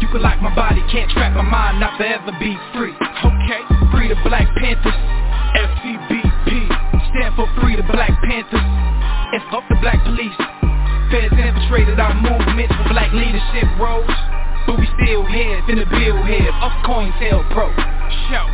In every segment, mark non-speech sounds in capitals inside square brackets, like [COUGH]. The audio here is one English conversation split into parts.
You can lock my body, can't trap my mind, not forever be free. Okay, free the Black Panthers, FCBP, stand for Free the Black Panthers. And fuck the black police. Feds infiltrated our movement for black leadership roles. But we still here, finna build here, up COINTEL Pro. Show.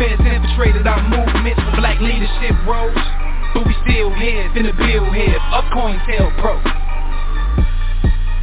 Feds infiltrated our movements. For black leadership roles But we still here, finna build here, up COINTEL Pro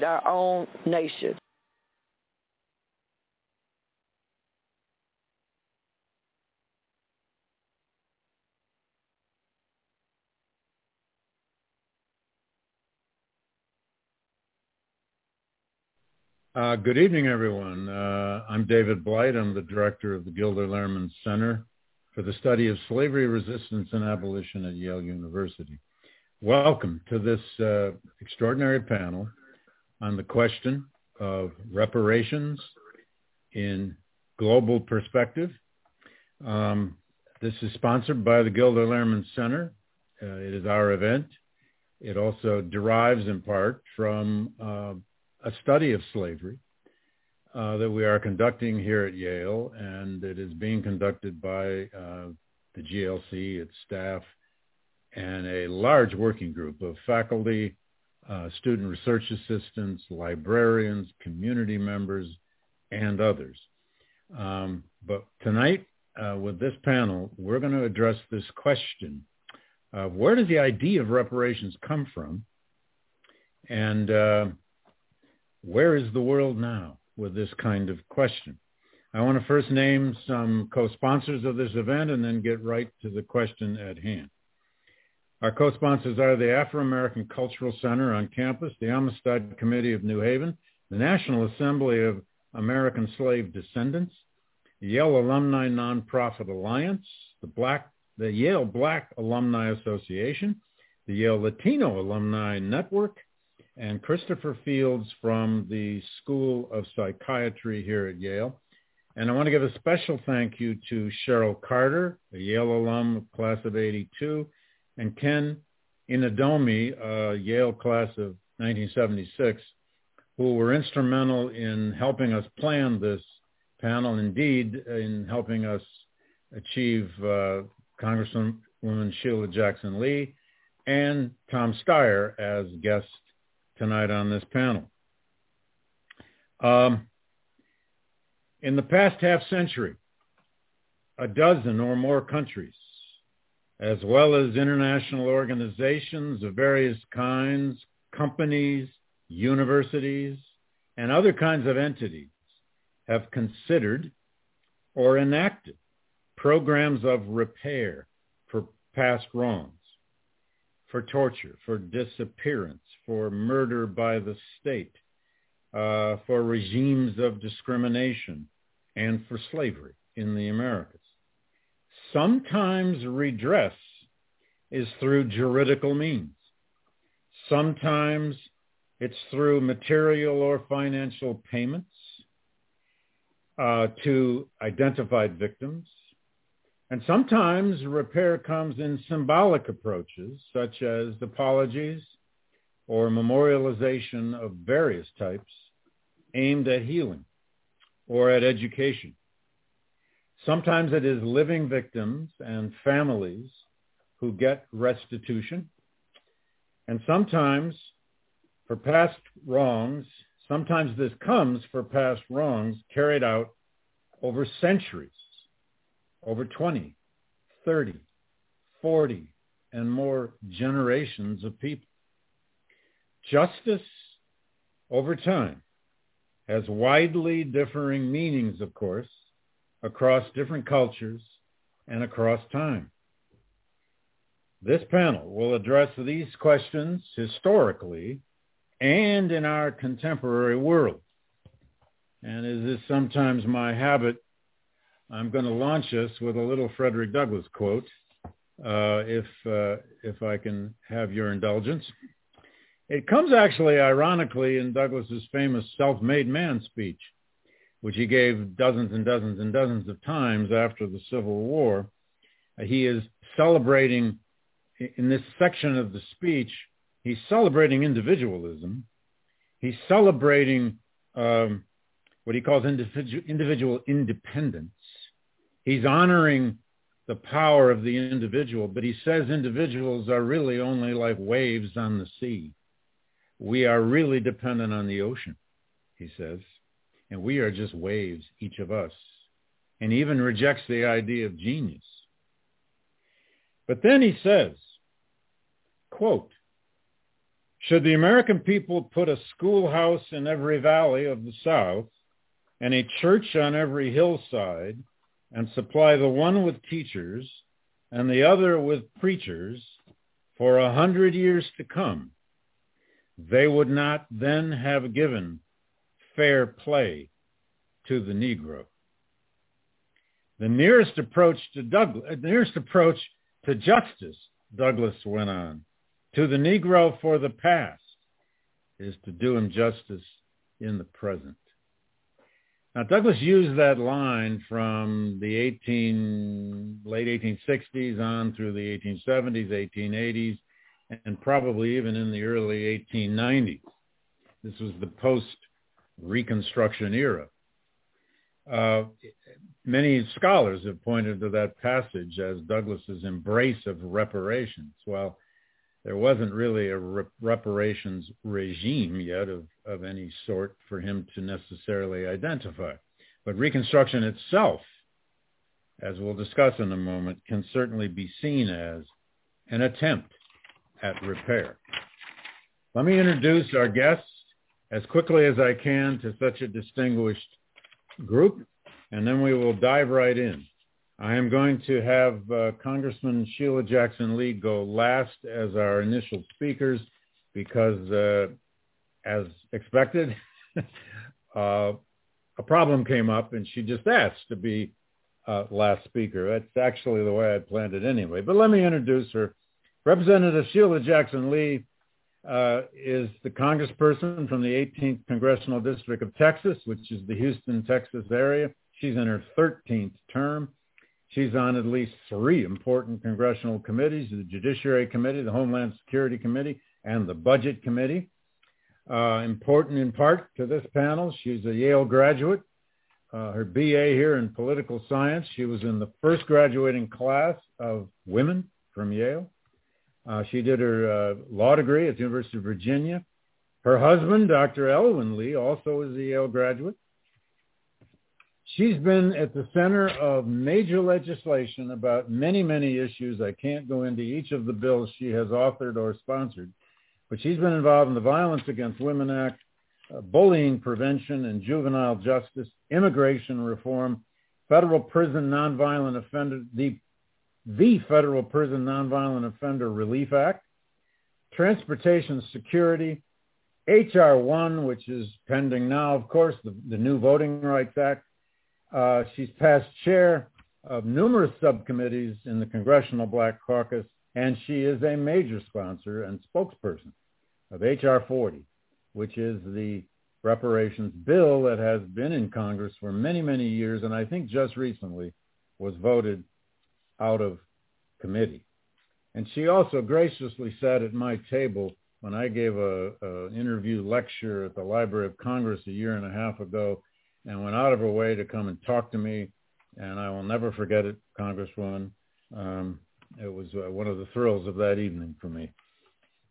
Need our own nation. Uh, good evening, everyone. Uh, I'm David Blight. I'm the director of the Gilder Lehrman Center for the Study of Slavery Resistance and Abolition at Yale University. Welcome to this uh, extraordinary panel on the question of reparations in global perspective. Um, this is sponsored by the Gilder Lehrman Center. Uh, it is our event. It also derives in part from uh, a study of slavery uh, that we are conducting here at Yale, and it is being conducted by uh, the GLC, its staff, and a large working group of faculty, uh, student research assistants, librarians, community members, and others. Um, but tonight, uh, with this panel, we're going to address this question where does the idea of reparations come from And uh, where is the world now with this kind of question? I want to first name some co-sponsors of this event and then get right to the question at hand. Our co-sponsors are the Afro-American Cultural Center on campus, the Amistad Committee of New Haven, the National Assembly of American Slave Descendants, the Yale Alumni Nonprofit Alliance, the, Black, the Yale Black Alumni Association, the Yale Latino Alumni Network, and Christopher Fields from the School of Psychiatry here at Yale. And I want to give a special thank you to Cheryl Carter, a Yale alum, class of 82, and Ken Inadomi, a Yale class of 1976, who were instrumental in helping us plan this panel, indeed in helping us achieve uh, Congresswoman Sheila Jackson Lee and Tom Steyer as guests tonight on this panel. Um, in the past half century, a dozen or more countries, as well as international organizations of various kinds, companies, universities, and other kinds of entities have considered or enacted programs of repair for past wrongs, for torture, for disappearance, for murder by the state, uh, for regimes of discrimination, and for slavery in the Americas. Sometimes redress is through juridical means. Sometimes it's through material or financial payments uh, to identified victims. And sometimes repair comes in symbolic approaches, such as apologies or memorialization of various types aimed at healing or at education. Sometimes it is living victims and families who get restitution. And sometimes for past wrongs, sometimes this comes for past wrongs carried out over centuries, over 20, 30, 40, and more generations of people. Justice over time has widely differing meanings, of course, across different cultures and across time. This panel will address these questions historically and in our contemporary world. And as is sometimes my habit, I'm going to launch us with a little Frederick Douglass quote, uh, if, uh, if I can have your indulgence. It comes actually ironically in Douglass's famous self-made man speech, which he gave dozens and dozens and dozens of times after the Civil War. Uh, he is celebrating in this section of the speech, he's celebrating individualism. He's celebrating um, what he calls individual, individual independence. He's honoring the power of the individual, but he says individuals are really only like waves on the sea we are really dependent on the ocean, he says, and we are just waves, each of us, and even rejects the idea of genius. But then he says, quote, should the American people put a schoolhouse in every valley of the South and a church on every hillside and supply the one with teachers and the other with preachers for a hundred years to come, they would not then have given fair play to the Negro. The nearest approach to Douglass, uh, the nearest approach to justice, Douglass went on, to the Negro for the past is to do him justice in the present. Now, Douglass used that line from the 18, late 1860s on through the 1870s, 1880s, and probably even in the early 1890s. This was the post-Reconstruction era. Uh, many scholars have pointed to that passage as Douglass's embrace of reparations. Well, there wasn't really a re- reparations regime yet of, of any sort for him to necessarily identify. But Reconstruction itself, as we'll discuss in a moment, can certainly be seen as an attempt at repair. Let me introduce our guests as quickly as I can to such a distinguished group, and then we will dive right in. I am going to have uh, Congressman Sheila Jackson Lee go last as our initial speakers because, uh, as expected, [LAUGHS] uh, a problem came up and she just asked to be uh, last speaker. That's actually the way I planned it anyway. But let me introduce her. Representative Sheila Jackson Lee uh, is the congressperson from the 18th Congressional District of Texas, which is the Houston, Texas area. She's in her 13th term. She's on at least three important congressional committees, the Judiciary Committee, the Homeland Security Committee, and the Budget Committee. Uh, important in part to this panel, she's a Yale graduate. Uh, her BA here in political science. She was in the first graduating class of women from Yale. Uh, she did her uh, law degree at the University of Virginia. Her husband, Dr. Elwyn Lee, also is a Yale graduate. She's been at the center of major legislation about many, many issues. I can't go into each of the bills she has authored or sponsored, but she's been involved in the Violence Against Women Act, uh, bullying prevention and juvenile justice, immigration reform, federal prison nonviolent offender, the the Federal Prison Nonviolent Offender Relief Act, Transportation Security, H.R. 1, which is pending now, of course, the, the new Voting Rights Act. Uh, she's past chair of numerous subcommittees in the Congressional Black Caucus, and she is a major sponsor and spokesperson of H.R. 40, which is the reparations bill that has been in Congress for many, many years, and I think just recently was voted out of committee. And she also graciously sat at my table when I gave a, a, interview lecture at the Library of Congress a year and a half ago and went out of her way to come and talk to me. And I will never forget it, Congresswoman. Um, it was uh, one of the thrills of that evening for me.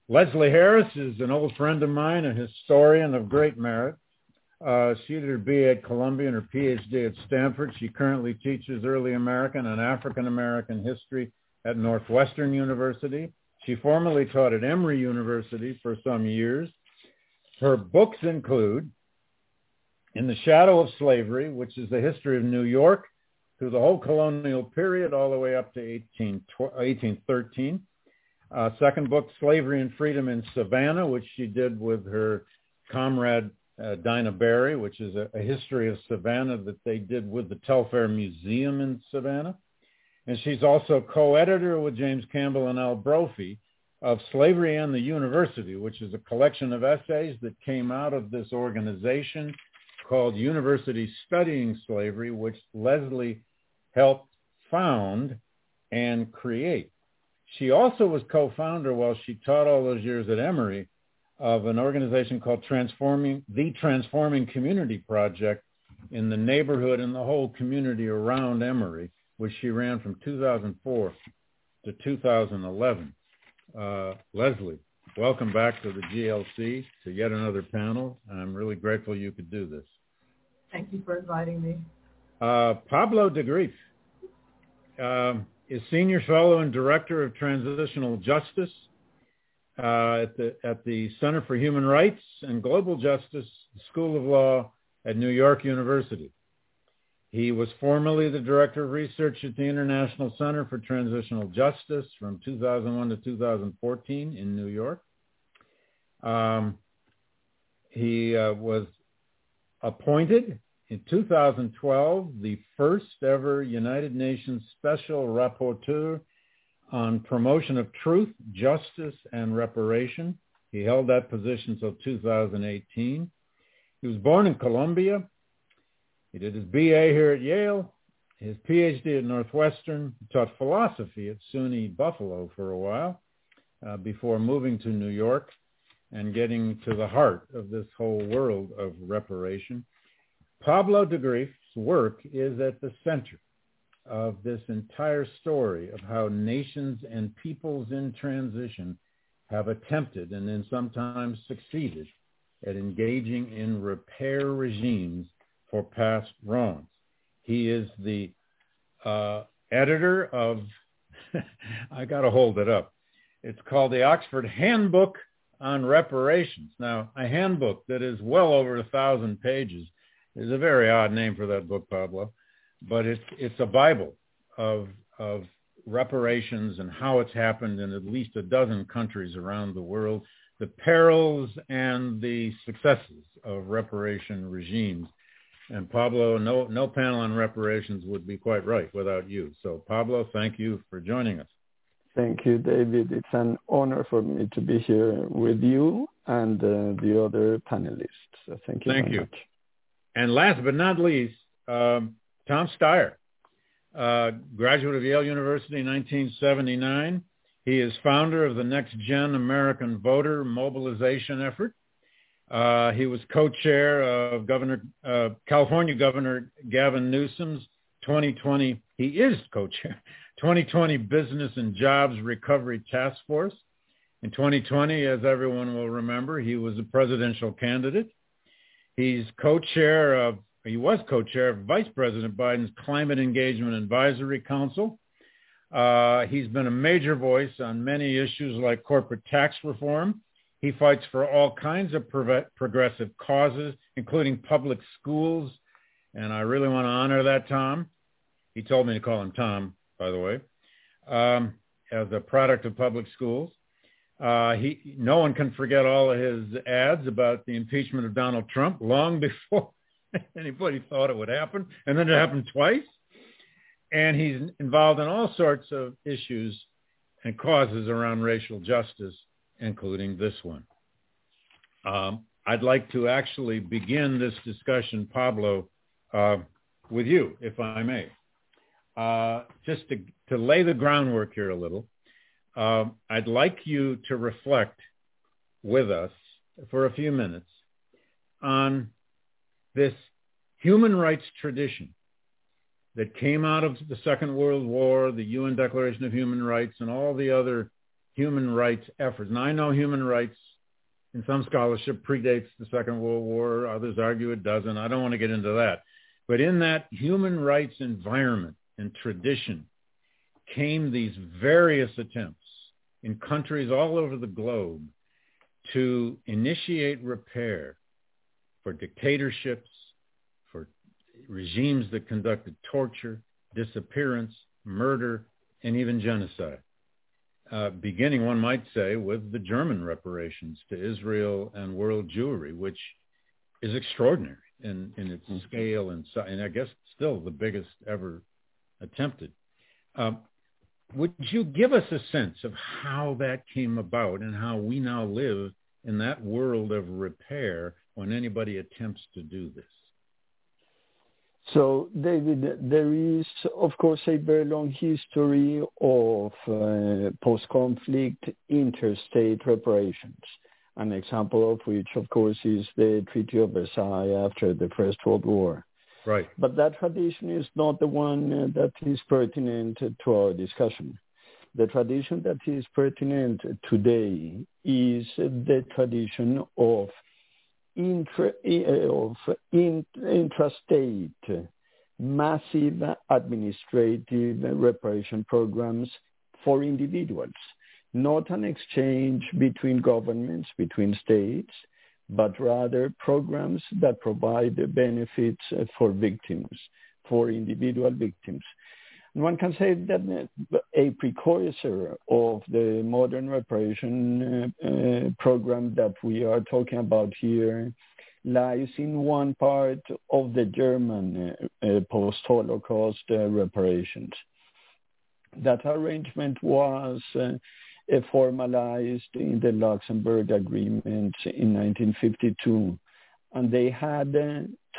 Leslie Harris is an old friend of mine, a historian of great merit. Uh, she did her BA at Columbia and her PhD at Stanford. She currently teaches early American and African American history at Northwestern University. She formerly taught at Emory University for some years. Her books include In the Shadow of Slavery, which is the history of New York through the whole colonial period all the way up to 18, 1813. Uh, second book, Slavery and Freedom in Savannah, which she did with her comrade uh, Daina Berry, which is a, a, history of Savannah that they did with the Telfair Museum in Savannah. And she's also co-editor with James Campbell and Al Brophy of Slavery and the University, which is a collection of essays that came out of this organization called University Studying Slavery, which Leslie helped found and create. She also was co-founder while she taught all those years at Emory of an organization called Transforming the Transforming Community Project in the neighborhood and the whole community around Emory, which she ran from 2004 to 2011. Uh, Leslie, welcome back to the GLC, to yet another panel. I'm really grateful you could do this. Thank you for inviting me. Uh, Pablo de Greiff uh, is Senior Fellow and Director of Transitional Justice uh, at the at the Center for Human Rights and Global Justice School of Law at New York University. He was formerly the director of research at the International Center for Transitional Justice from 2001 to 2014 in New York. Um, he uh, was appointed in 2012 the first ever United Nations Special Rapporteur on promotion of truth, justice, and reparation. He held that position until 2018. He was born in Colombia. He did his BA here at Yale, his PhD at Northwestern. He taught philosophy at SUNY Buffalo for a while uh, before moving to New York and getting to the heart of this whole world of reparation. Pablo de Greiff's work is at the center of this entire story of how nations and peoples in transition have attempted and then sometimes succeeded at engaging in repair regimes for past wrongs. He is the uh, editor of, [LAUGHS] I got to hold it up. It's called the Oxford Handbook on reparations. Now, a handbook that is well over a thousand pages is a very odd name for that book, Pablo, but it's it's a Bible of of reparations and how it's happened in at least a dozen countries around the world, the perils and the successes of reparation regimes. And Pablo, no no panel on reparations would be quite right without you. So Pablo, thank you for joining us. Thank you, David. It's an honor for me to be here with you and uh, the other panelists. So thank you. Thank you. Much. And last but not least, um, Tom Steyer, uh, graduate of Yale University in 1979. He is founder of the Next Gen American Voter Mobilization Effort. Uh, he was co-chair of Governor uh, California Governor Gavin Newsom's 2020. He is co-chair [LAUGHS] 2020 Business and Jobs Recovery Task Force. In 2020, as everyone will remember, he was a presidential candidate. He's co-chair of, he was co-chair of Vice President Biden's Climate Engagement Advisory Council. Uh, he's been a major voice on many issues like corporate tax reform. He fights for all kinds of progressive causes, including public schools. And I really want to honor that, Tom. He told me to call him Tom by the way, um, as a product of public schools. Uh, he, no one can forget all of his ads about the impeachment of Donald Trump long [LAUGHS] before [LAUGHS] anybody thought it would happen. And then it happened twice. And he's involved in all sorts of issues and causes around racial justice, including this one. Um, I'd like to actually begin this discussion, Pablo, uh, with you, if I may. Uh, just to, to lay the groundwork here a little, uh, I'd like you to reflect with us for a few minutes on this human rights tradition that came out of the Second World War, the UN Declaration of Human Rights, and all the other human rights efforts. And I know human rights in some scholarship predates the Second World War. Others argue it doesn't. I don't want to get into that. But in that human rights environment, and tradition came these various attempts in countries all over the globe to initiate repair for dictatorships, for regimes that conducted torture, disappearance, murder, and even genocide. Uh, beginning, one might say, with the German reparations to Israel and world Jewry, which is extraordinary in, in its mm-hmm. scale and, and I guess still the biggest ever attempted. Um, would you give us a sense of how that came about and how we now live in that world of repair when anybody attempts to do this? So, David, there is, of course, a very long history of uh, post-conflict interstate reparations. An example of which, of course, is the Treaty of Versailles after the First World War. Right. But that tradition is not the one uh, that is pertinent to our discussion. The tradition that is pertinent today is the tradition of, uh, of in, intrastate massive administrative reparation programs for individuals, not an exchange between governments, between states, but rather programs that provide benefits for victims, for individual victims. One can say that a precursor of the modern reparation uh, uh, program that we are talking about here lies in one part of the German uh, uh post-Holocaust uh, reparations. That arrangement was uh, formalized in the Luxembourg Agreement in 1952. And they had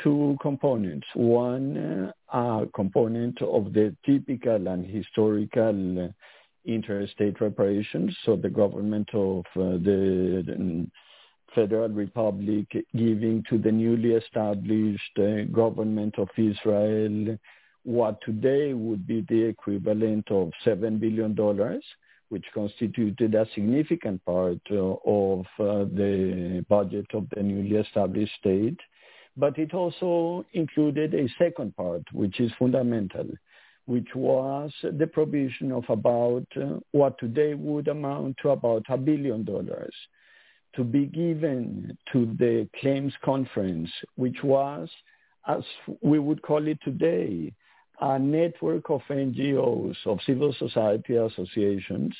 two components. One, uh, a component of the typical and historical interstate reparations, so the government of uh, the, the Federal Republic giving to the newly established uh, government of Israel what today would be the equivalent of $7 billion which constituted a significant part uh, of uh, the budget of the newly established state. But it also included a second part, which is fundamental, which was the provision of about uh, what today would amount to about a billion dollars to be given to the claims conference, which was, as we would call it today, a network of NGOs, of civil society associations,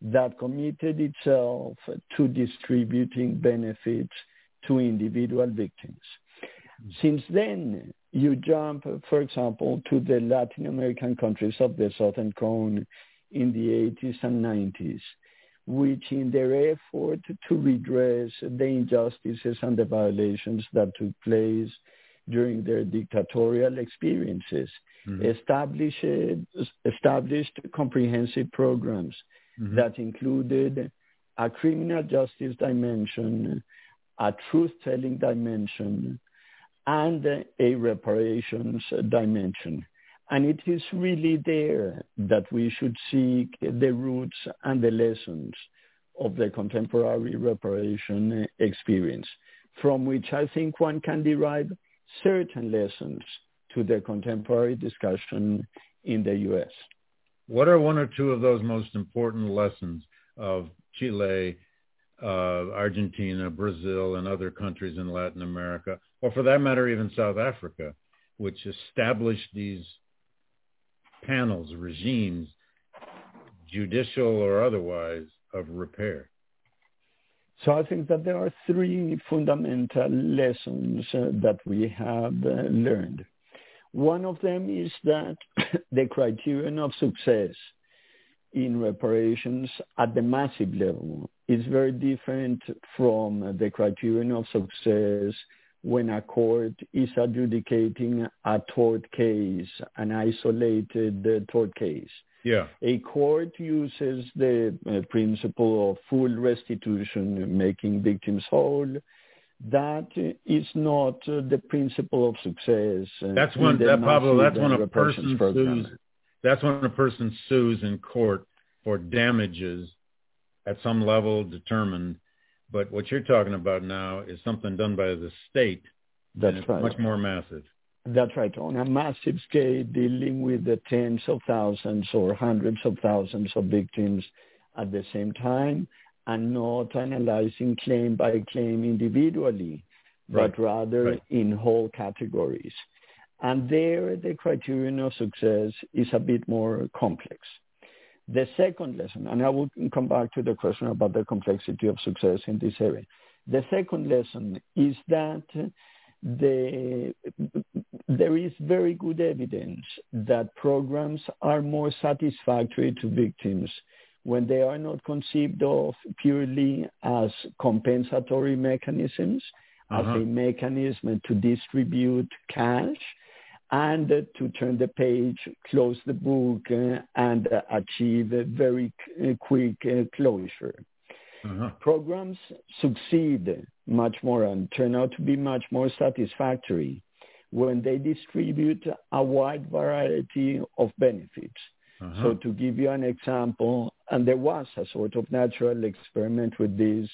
that committed itself to distributing benefits to individual victims. Since then, you jump, for example, to the Latin American countries of the Southern Cone in the 80s and 90s, which in their effort to redress the injustices and the violations that took place during their dictatorial experiences, mm-hmm. established, established comprehensive programs mm-hmm. that included a criminal justice dimension, a truth-telling dimension, and a reparations dimension. And it is really there that we should seek the roots and the lessons of the contemporary reparation experience, from which I think one can derive certain lessons to the contemporary discussion in the U.S. What are one or two of those most important lessons of Chile, uh, Argentina, Brazil, and other countries in Latin America, or for that matter, even South Africa, which established these panels, regimes, judicial or otherwise, of repair? So I think that there are three fundamental lessons uh, that we have uh, learned. One of them is that [COUGHS] the criterion of success in reparations at the massive level is very different from the criterion of success when a court is adjudicating a tort case, an isolated uh, tort case. Yeah. A court uses the uh, principle of full restitution, making victims whole. That is not uh, the principle of success. That's when that Pablo. That's when a person program. sues. That's when a person sues in court for damages at some level determined but what you're talking about now is something done by the state. That's right. Much more massive. That's right. On a massive scale, dealing with the tens of thousands or hundreds of thousands of victims at the same time and not analyzing claim by claim individually, right. but rather right. in whole categories. And there, the criterion of success is a bit more complex. The second lesson, and I will come back to the question about the complexity of success in this area. The second lesson is that the, there is very good evidence that programs are more satisfactory to victims when they are not conceived of purely as compensatory mechanisms, uh-huh. as a mechanism to distribute cash, and to turn the page, close the book, and achieve a very quick closure. Uh-huh. Programs succeed much more and turn out to be much more satisfactory when they distribute a wide variety of benefits. Uh-huh. So to give you an example, and there was a sort of natural experiment with this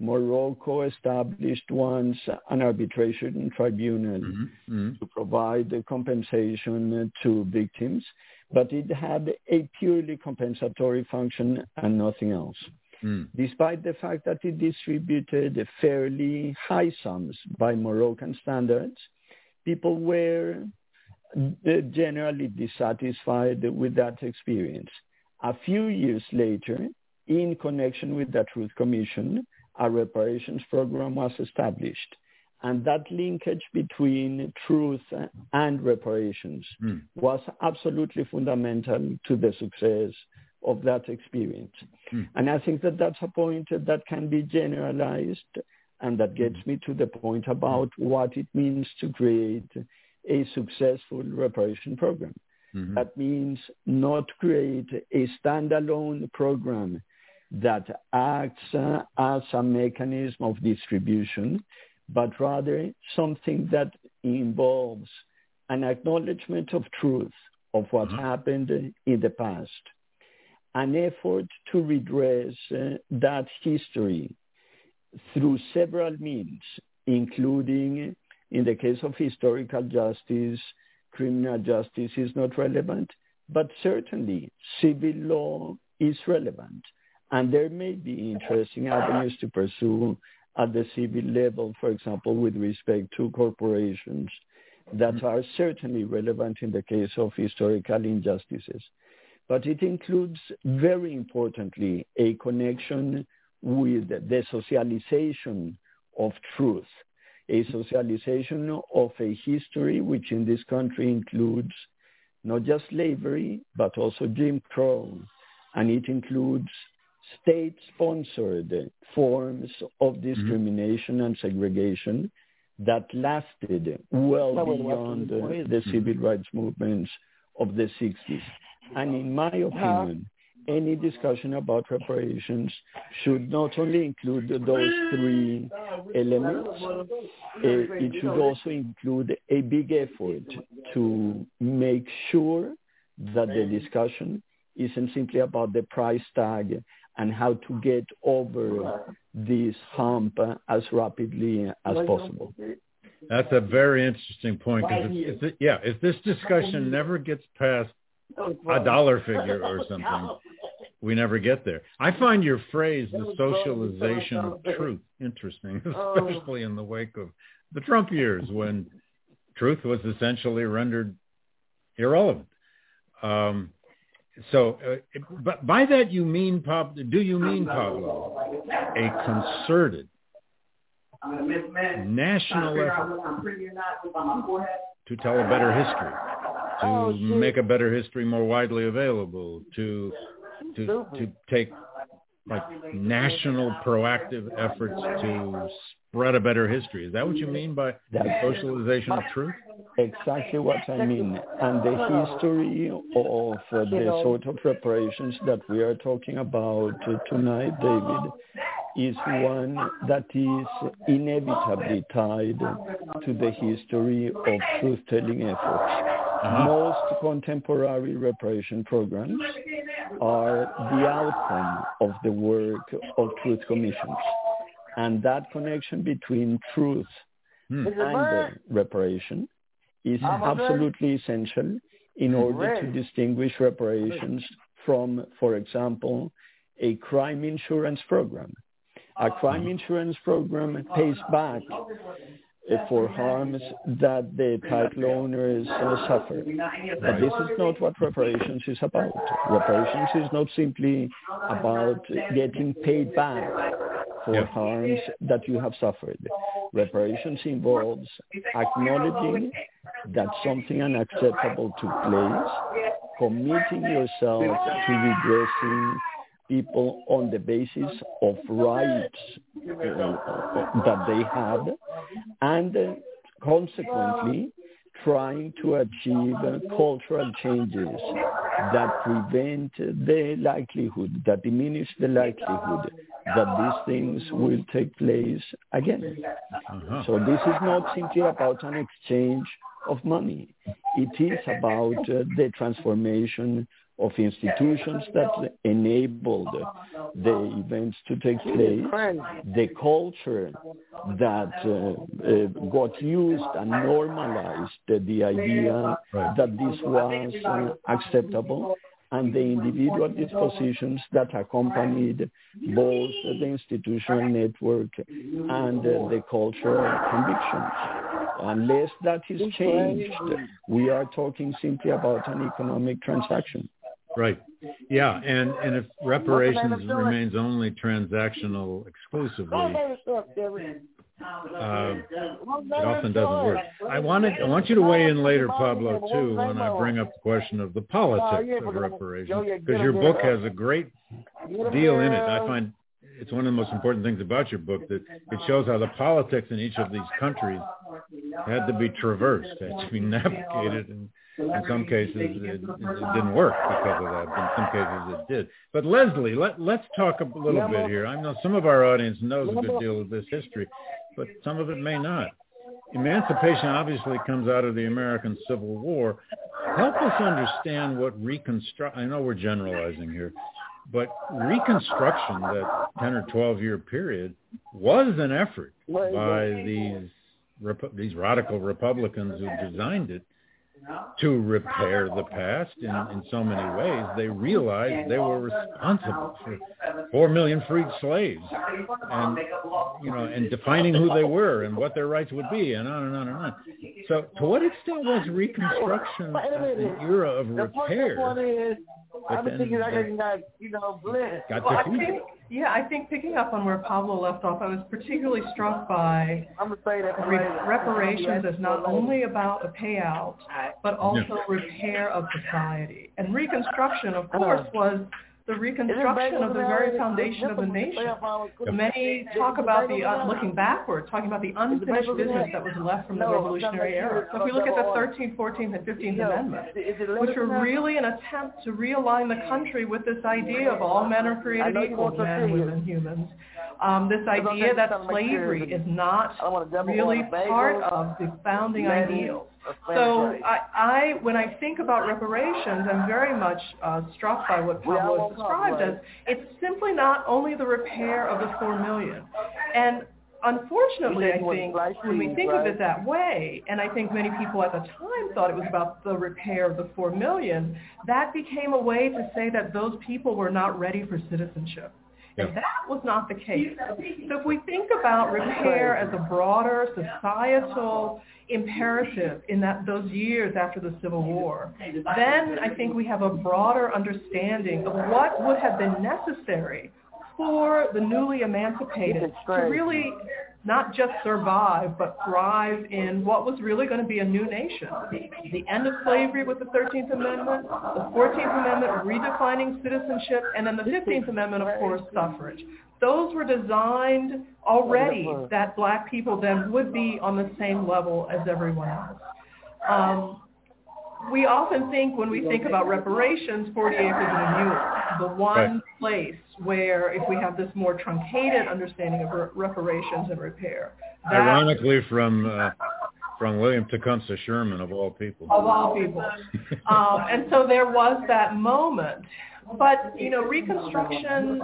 Morocco established once an arbitration tribunal mm-hmm. Mm-hmm. to provide compensation to victims, but it had a purely compensatory function and nothing else. Mm. Despite the fact that it distributed fairly high sums by Moroccan standards, people were generally dissatisfied with that experience. A few years later, in connection with the Truth Commission, a reparations program was established. And that linkage between truth and reparations mm. was absolutely fundamental to the success of that experience. Mm. And I think that that's a point that can be generalized and that gets me to the point about what it means to create a successful reparation program. Mm-hmm. That means not create a standalone program that acts uh, as a mechanism of distribution, but rather something that involves an acknowledgement of truth of what mm-hmm. happened in the past, an effort to redress uh, that history through several means, including, in the case of historical justice, criminal justice is not relevant, but certainly civil law is relevant And there may be interesting avenues to pursue at the civil level, for example, with respect to corporations that mm-hmm. are certainly relevant in the case of historical injustices. But it includes, very importantly, a connection with the socialization of truth, a socialization of a history which in this country includes not just slavery, but also Jim Crow, and it includes state-sponsored forms of mm-hmm. discrimination mm-hmm. and segregation that lasted well beyond the civil rights movements of the 60s. And in my opinion, any discussion about reparations should not only include those three elements, eh, it should also include a big effort to make sure that the discussion isn't simply about the price tag and how to get over this hump as rapidly as possible. That's a very interesting point. Cause if, if yeah, if this discussion never gets past a dollar [LAUGHS] figure or something, we never get there. I find your phrase, the socialization of truth, interesting, especially in the wake of the Trump years when truth was essentially rendered irrelevant. Um, so, uh, but by that you mean, Pablo, do you mean, Pablo, a concerted national effort to tell a better history, to oh, make a better history more widely available, to to to take like national proactive efforts to spread a better history. Is that what you mean by the socialization of truth? Exactly what I mean. And the history of the sort of reparations that we are talking about tonight, David, is one that is inevitably tied to the history of truth-telling efforts. Uh-huh. Most contemporary reparation programs are the outcome of the work of truth commissions. And that connection between truth hmm. and reparation is absolutely essential in order to distinguish reparations from, for example, a crime insurance program. A crime hmm. insurance program pays back for harms that the title owners uh, suffer. But this is not what reparations is about. Reparations is not simply about getting paid back for yeah. harms that you have suffered. Reparations involves acknowledging that something unacceptable took place, committing yourself to redressing people on the basis of rights uh, that they had and uh, consequently trying to achieve uh, cultural changes that prevent the likelihood, that diminish the likelihood that these things will take place again. Uh-huh. So this is not simply about an exchange of money. It is about uh, the transformation of institutions that enabled the events to take place, the culture that uh, uh, got used and normalized the idea that this was uh, acceptable, and the individual dispositions that accompanied both the institutional network and uh, the cultural convictions. Unless that is changed, we are talking simply about an economic transaction. Right. Yeah, and and if reparations remains only transactional exclusively, uh, it often doesn't work. I wanted I want you to weigh in later, Pablo, too, when I bring up the question of the politics of reparations, because your book has a great deal in it. I find it's one of the most important things about your book that it shows how the politics in each of these countries had to be traversed, had to be [LAUGHS] navigated, and in some cases, it, it, didn't work because of that. In some cases, it did. But Leslie, let, let's talk a little bit here. I know some of our audience knows a good deal of this history, but some of it may not. Emancipation obviously comes out of the American Civil War. Help us understand what reconstruct. I know we're generalizing here, but Reconstruction, that 10 or 12 year period, was an effort by these these radical Republicans who designed it to repair the past in, in so many ways. They realized they were responsible for four million freed slaves, and you know, and defining who they were and what their rights would be, and on and on and on. So, to what extent was Reconstruction an era of repair? I've been thinking I got, you know, blessed. Got Well, I think, yeah, I think picking up on where Pablo left off, I was particularly struck by I'm gonna say that re- reparations is not only about a payout, but also repair of society. And Reconstruction, of course, was the reconstruction of the very foundation of the nation. Many talk about the, uh, looking backward, talking about the unfinished business that was left from the Revolutionary era. So if we look at the 13th, 14th, and 15th Amendments, which were really an attempt to realign the country with this idea of all men are created equal, men, women, humans. Um, this idea that slavery is not really part of the founding ideals. So I, I, when I think about reparations, I'm very much uh, struck by what Pablo has described as it's simply not only the repair of the four million. And unfortunately, I think when we think of it that way, and I think many people at the time thought it was about the repair of the four million, that became a way to say that those people were not ready for citizenship. And that was not the case. So if we think about repair as a broader societal imperative in that those years after the Civil War, then I think we have a broader understanding of what would have been necessary for the newly emancipated to really not just survive, but thrive in what was really going to be a new nation. The end of slavery with the 13th Amendment, the 14th Amendment redefining citizenship, and then the 15th Amendment, of course, suffrage. Those were designed already that black people then would be on the same level as everyone else. Um, we often think when we think about reparations, 40 acres and a mule, the one place where if we have this more truncated understanding of re- reparations and repair, Ironically, from uh, from William Tecumseh Sherman of all people. of all people. [LAUGHS] Um, and so there was that moment. But, you know, Reconstruction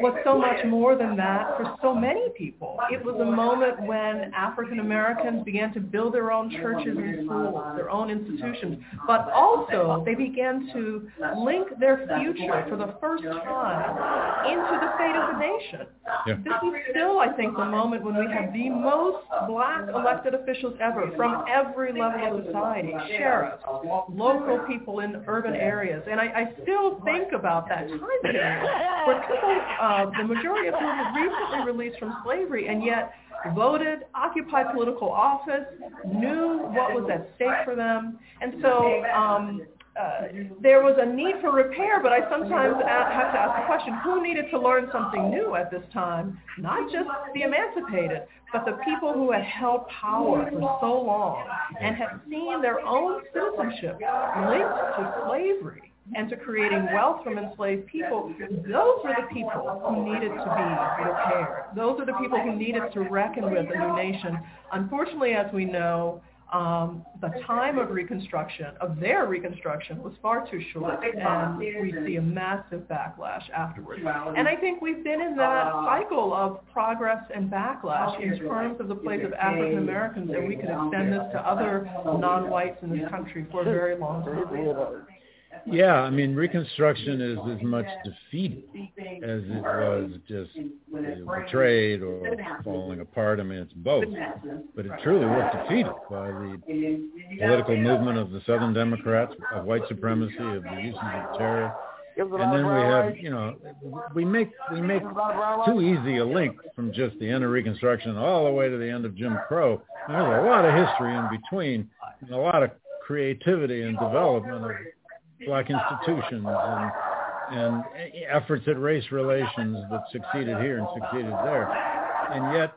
was so much more than that for so many people. It was a moment when African Americans began to build their own churches and schools, their own institutions, but also they began to link their future for the first time into the fate of the nation. Yeah. This is still, I think, the moment when we have the most black elected officials ever from every level of society, sheriffs, local people in urban areas. And I, I still think about that time period where people, uh, the majority of whom had recently released from slavery and yet voted, occupied political office, knew what was at stake for them. And so um, uh, there was a need for repair, but I sometimes have to ask the question, who needed to learn something new at this time? Not just the emancipated, but the people who had held power for so long and had seen their own citizenship linked to slavery and to creating wealth from enslaved people, those were the people who needed to be repaired. Those are the people who needed to reckon with the new nation. Unfortunately, as we know, um, the time of reconstruction, of their reconstruction, was far too short, and we see a massive backlash afterwards. And I think we've been in that cycle of progress and backlash in terms of the place of African Americans, and we can extend this to other non-whites in this country for a very long time. Yeah, I mean, Reconstruction is as much defeated as it was just betrayed or falling apart. I mean, it's both. But it truly was defeated by the political movement of the Southern Democrats, of white supremacy, of the uses of terror. And then we have, you know, we make we make too easy a link from just the end of Reconstruction all the way to the end of Jim Crow. And there's a lot of history in between, and a lot of creativity and development of black institutions and and efforts at race relations that succeeded here and succeeded there. And yet,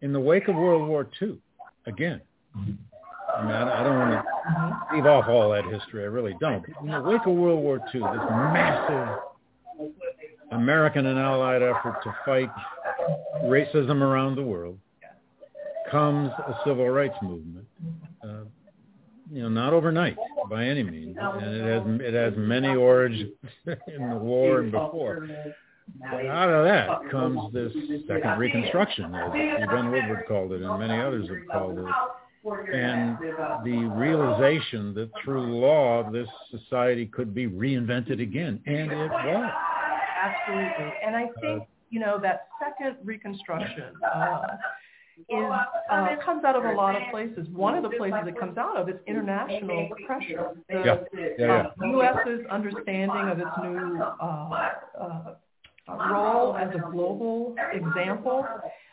in the wake of World War II, again, I mean, I, don't want to leave off all that history. I really don't. In the wake of World War II, this massive American and Allied effort to fight racism around the world comes a civil rights movement. Uh, you know, not overnight by any means, and it has it has many origins [LAUGHS] in the war and before. But out of that comes this second Reconstruction, as Vann Woodward called it, and many others have called it. and the realization that through law this society could be reinvented again, and it was. Absolutely, and I think you know that second Reconstruction. Uh, is uh, comes out of a lot of places. One of the places it comes out of is international pressure. The, yeah. Yeah, yeah. U.S.'s understanding of its new uh, uh, role as a global example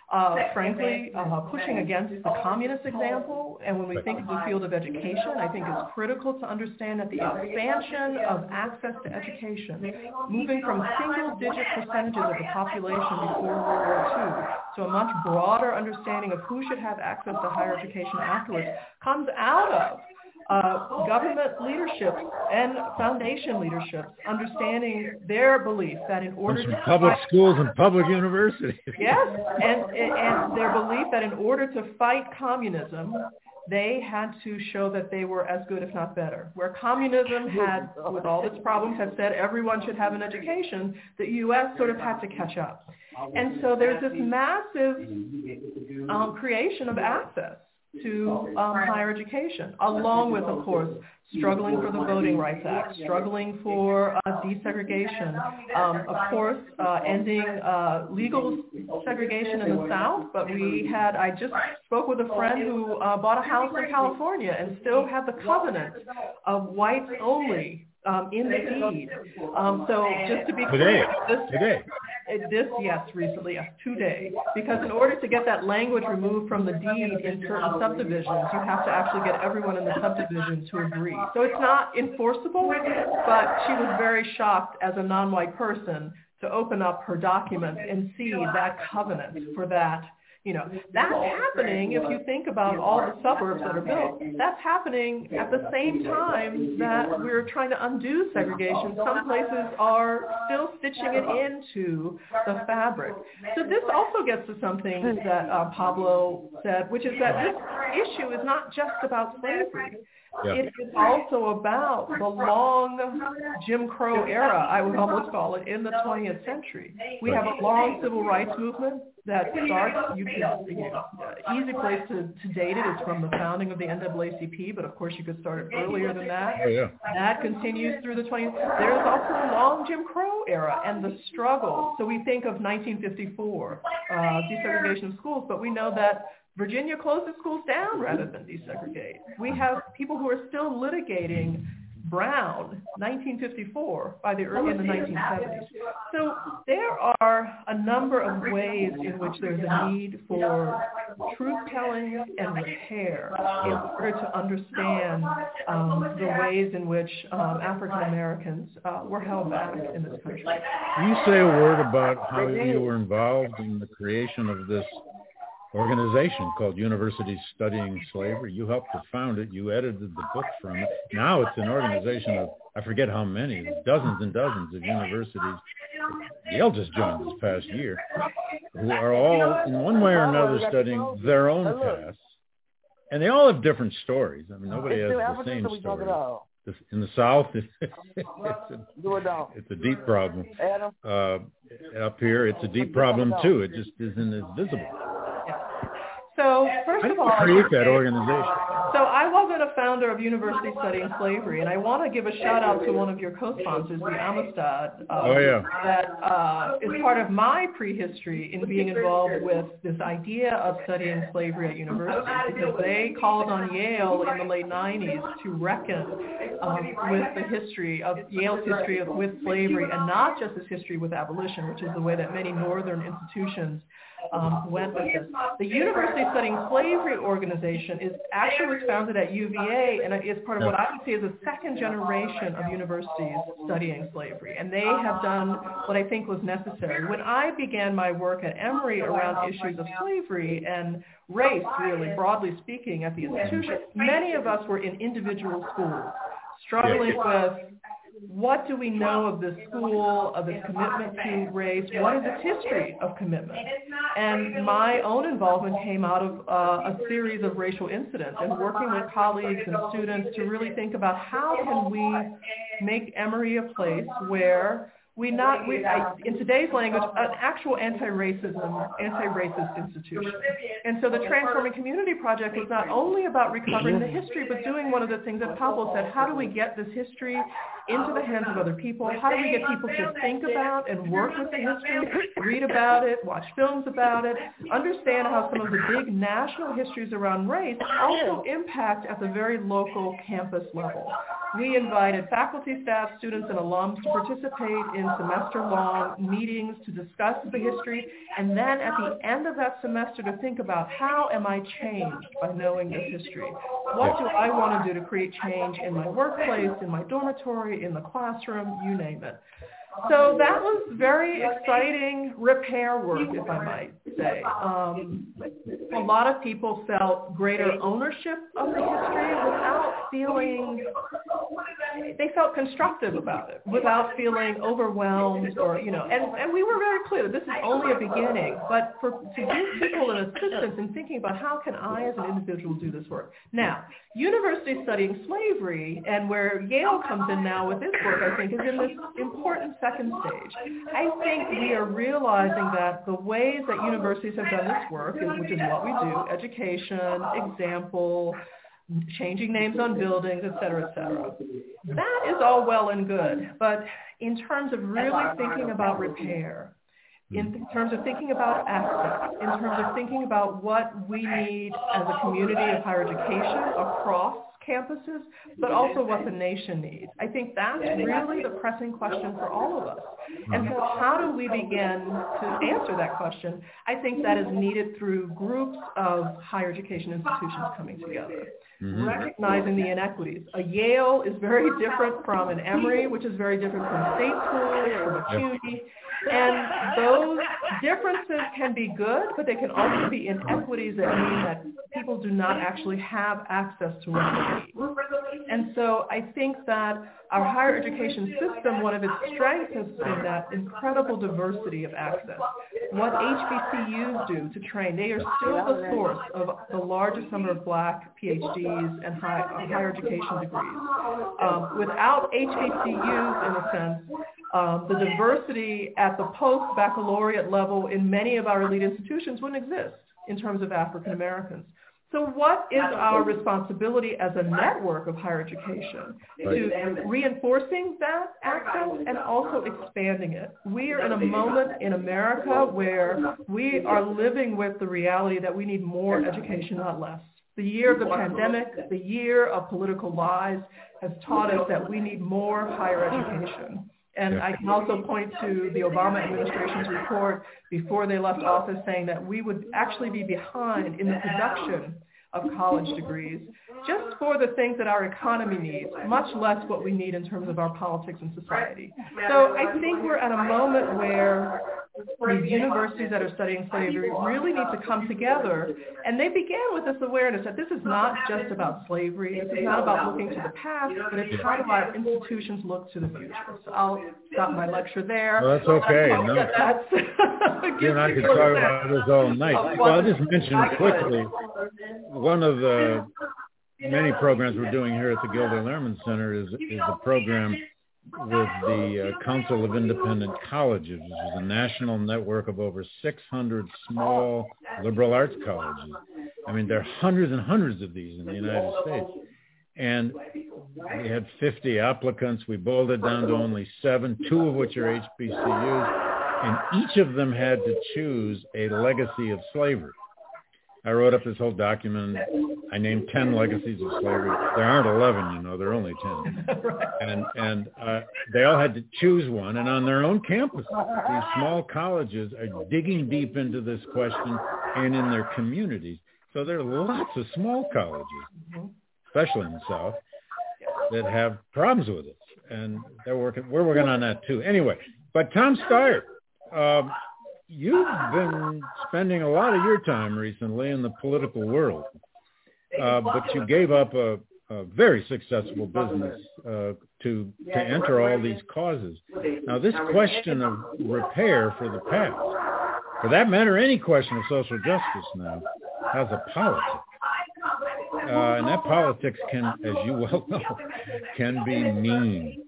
uh, frankly, uh, pushing against the communist example. And when we think of the field of education, I think it's critical to understand that the expansion of access to education, moving from single-digit percentages of the population before World War II to a much broader understanding of who should have access to higher education afterwards, comes out of uh, government leadership and foundation leadership understanding their belief that in order to public fight, schools and public universities. [LAUGHS] yes, and, and their belief that in order to fight communism, they had to show that they were as good, if not better. Where communism had, with all its problems, had said everyone should have an education, the U.S. sort of had to catch up. And so there's this massive um, creation of access to um, higher education, along with, of course, struggling for the Voting Rights Act, struggling for uh, desegregation, um, of course, uh, ending uh, legal segregation in the South. But we had, I just spoke with a friend who uh, bought a house in California and still had the covenant of whites only um, in the deed. Um, so just to be today, clear, this, today. This, yes, recently, yes, today. Because in order to get that language removed from the deed in certain subdivisions, you have to actually get everyone in the subdivision to agree. So it's not enforceable, but she was very shocked as a non-white person to open up her documents and see that covenant for that you know, that's happening if you think about all the suburbs that are built. That's happening at the same time that we're trying to undo segregation. Some places are still stitching it into the fabric. So this also gets to something that uh, Pablo said, which is that this issue is not just about slavery. Yeah. It is also about the long Jim Crow era, I would almost call it, in the 20th century. We have a long civil rights movement that starts, you can, you know, easy place to, to date it is from the founding of the NAACP, but of course you could start it earlier than that. Oh, yeah. That continues through the 20th. There's also a long Jim Crow era and the struggle. So we think of 1954, uh, desegregation of schools, but we know that Virginia closed its schools down rather than desegregate. We have people who are still litigating Brown, 1954, by the early in the 1970s. So there are a number of ways in which there's a need for truth-telling and repair in order to understand um, the ways in which um, African Americans uh, were held back in this country. Can you say a word about how you were involved in the creation of this organization called Universities Studying Slavery. You helped to found it. You edited the book from it. Now it's an organization of, I forget how many, dozens and dozens of universities. Yale just joined this past year, who are all in one way or another studying their own past. And they all have different stories. I mean, nobody has the same story. In the South, [LAUGHS] it's, a, it's a deep problem. Uh, up here, it's a deep problem too. It just isn't as visible. So first of all, create that organization. So I wasn't a founder of University Studying Slavery, and I want to give a shout out to one of your co-sponsors, the Amistad, uh, oh, yeah. that uh, is part of my prehistory in being involved with this idea of studying slavery at university, because they called on Yale in the late 90s to reckon um, with the history of Yale's history of, with slavery, and not just its history with abolition, which is the way that many northern institutions um, went with this. The University Studying Slavery organization is actually was founded at UVA and is part of what I would say is a second generation of universities studying slavery. And they have done what I think was necessary. When I began my work at Emory around issues of slavery and race, really, broadly speaking, at the institution, many of us were in individual schools struggling with what do we know of the school, of its commitment to race? What is its history of commitment? And my own involvement came out of uh, a series of racial incidents and working with colleagues and students to really think about how can we make Emory a place where we not we in today's language an actual anti-racism anti-racist institution. And so the Transforming Community Project was not only about recovering the history, but doing one of the things that Pablo said: how do we get this history into the hands of other people? How do we get people to think about and work with the history, read about it, watch films about it, understand how some of the big national histories around race also impact at the very local campus level. We invited faculty, staff, students, and alums to participate in semester-long meetings to discuss the history, and then at the end of that semester to think about how am I changed by knowing this history? What do I want to do to create change in my workplace, in my dormitory, in the classroom, you name it. So that was very exciting repair work, if I might say. Um, a lot of people felt greater ownership of the history without feeling, they felt constructive about it, without feeling overwhelmed or, you know, and, and we were very clear, this is only a beginning, but for, to give people an assistance in thinking about how can I as an individual do this work. Now, university studying slavery and where Yale comes in now with its work, I think, is in this important second stage. I think we are realizing that the ways that universities have done this work, which is what we do, education, example, changing names on buildings, et cetera, et cetera. That is all well and good. But in terms of really thinking about repair, in terms of thinking about access, in terms of thinking about what we need as a community of higher education across campuses, but also what the nation needs. I think that's really the pressing question for all of us. And so how do we begin to answer that question? I think that is needed through groups of higher education institutions coming together. Mm-hmm. recognizing the inequities. A Yale is very different from an Emory, which is very different from state schools, from a CUNY. And those differences can be good, but they can also be inequities that mean that people do not actually have access to need. And so I think that our higher education system, one of its strengths has been that incredible diversity of access. What HBCUs do to train, they are still the source of the largest number of black PhDs and high, higher education degrees. Um, without HBCUs, in a sense, um, the diversity at the post-baccalaureate level in many of our elite institutions wouldn't exist in terms of African Americans. So what is our responsibility as a network of higher education to reinforcing that access and also expanding it? We are in a moment in America where we are living with the reality that we need more education, not less. The year of the pandemic, the year of political lies has taught us that we need more higher education. And yeah. I can also point to the Obama administration's report before they left office saying that we would actually be behind in the production of college degrees just for the things that our economy needs, much less what we need in terms of our politics and society. So I think we're at a moment where these universities that are studying slavery really need to come together. And they began with this awareness that this is not just about slavery. This is not about looking to the past, but it's how do our institutions look to the future. So I'll stop my lecture there. Well, that's okay. No. That's, [LAUGHS] you and I could talk about this all night. Well, I'll just mention quickly, one of the many programs we're doing here at the Gilder Lehrman Center is, is a program with the uh, Council of Independent Colleges, which is a national network of over 600 small liberal arts colleges. I mean, there are hundreds and hundreds of these in the United States. And we had 50 applicants. We boiled it down to only seven, two of which are HBCUs. And each of them had to choose a legacy of slavery. I wrote up this whole document. I named 10 legacies of slavery. There aren't 11, you know, there are only 10. [LAUGHS] And, and uh, they all had to choose one. And on their own campuses, these small colleges are digging deep into this question and in their communities. So there are lots of small colleges, especially in the South, that have problems with it. And they're working, we're working on that too. Anyway, but Tom Steyer, um, you've been spending a lot of your time recently in the political world, uh, but you gave up a, a very successful business uh, to to enter all these causes. Now, this question of repair for the past, for that matter, any question of social justice now has a politics. Uh, and that politics can, as you well [LAUGHS] know, can be mean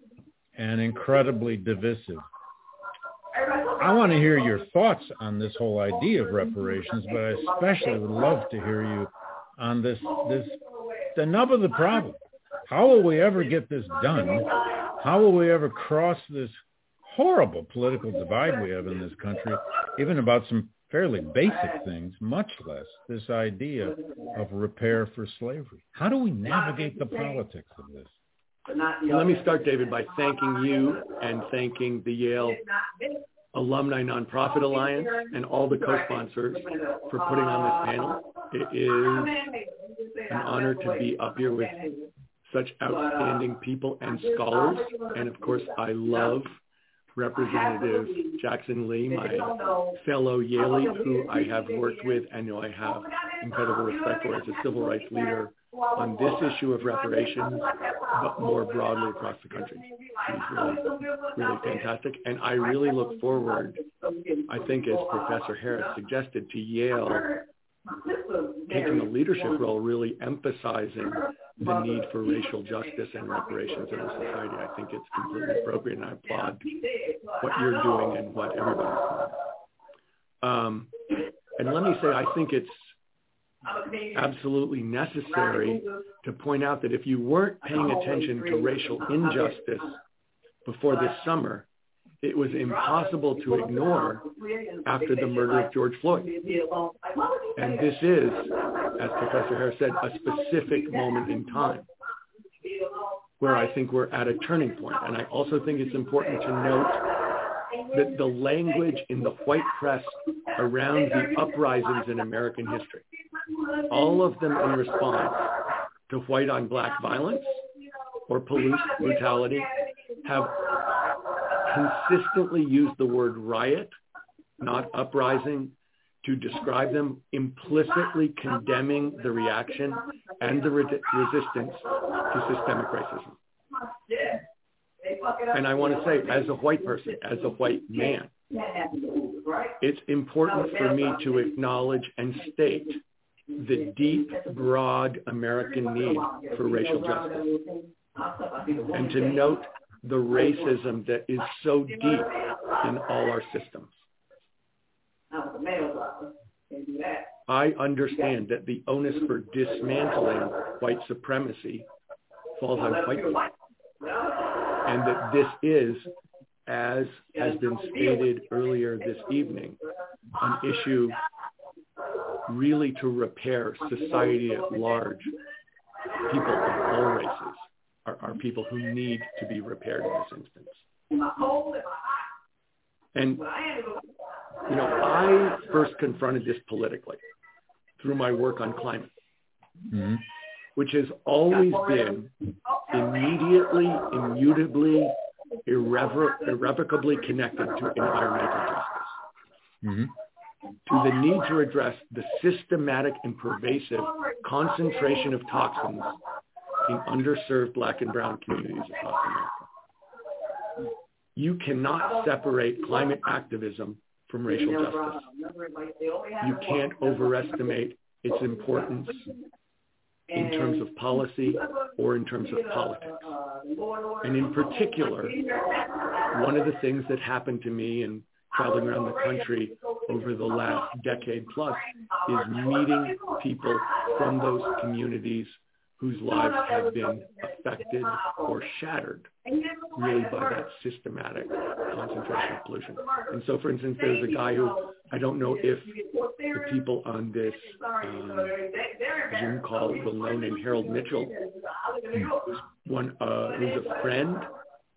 and incredibly divisive I want to hear your thoughts on this whole idea of reparations, but I especially would love to hear you on this this the nub of the problem. How will we ever get this done? How will we ever cross this horrible political divide we have in this country, even about some fairly basic things, much less this idea of repair for slavery? How do we navigate the politics of this? Let me start, David, by thanking you and thanking the Yale Alumni Nonprofit Alliance and all the co-sponsors for putting on this panel. It is an honor to be up here with such outstanding people and scholars. And of course, I love Representative Jackson Lee, my fellow Yalie, who I have worked with and who I have incredible respect for as a civil rights leader on this issue of reparations, but more broadly across the country. He's really, really fantastic. And I really look forward, I think as Professor Harris suggested, to Yale taking a leadership role, really emphasizing the need for racial justice and reparations in our society. I think it's completely appropriate, and I applaud what you're doing and what everybody's doing. Um, and let me say, I think it's absolutely necessary to point out that if you weren't paying attention to racial injustice before this summer, it was impossible to ignore after the murder of George Floyd. And this is, as Professor Harris said, a specific moment in time where I think we're at a turning point. And I also think it's important to note that the language in the white press around the uprisings in American history, all of them in response to white on black violence or police brutality, have consistently used the word riot, not uprising, to describe them, implicitly condemning the reaction and the re- resistance to systemic racism. And I want to say, as a white person, as a white man, it's important for me to acknowledge and state the deep, broad American need for racial justice. And to note the racism that is so deep in all our systems. I understand that the onus for dismantling white supremacy falls on white people. And that this is, as has been stated earlier this evening, an issue really to repair society at large, people of all races are, are people who need to be repaired in this instance. And, you know, I first confronted this politically through my work on climate, mm-hmm. which has always been immediately, immutably, irrever- irrevocably connected to environmental justice. Mm-hmm. To the need to address the systematic and pervasive concentration of toxins in underserved black and brown communities across America. You cannot separate climate activism from racial justice. You can't overestimate its importance in terms of policy or in terms of politics. And in particular, one of the things that happened to me in traveling around the country over the last decade plus is meeting people from those communities whose lives have been affected or shattered really by that systematic concentration of pollution. And so, for instance, there's a guy who I don't know if the people on this um, Zoom call will know named Harold Mitchell, who's one uh, who's a friend,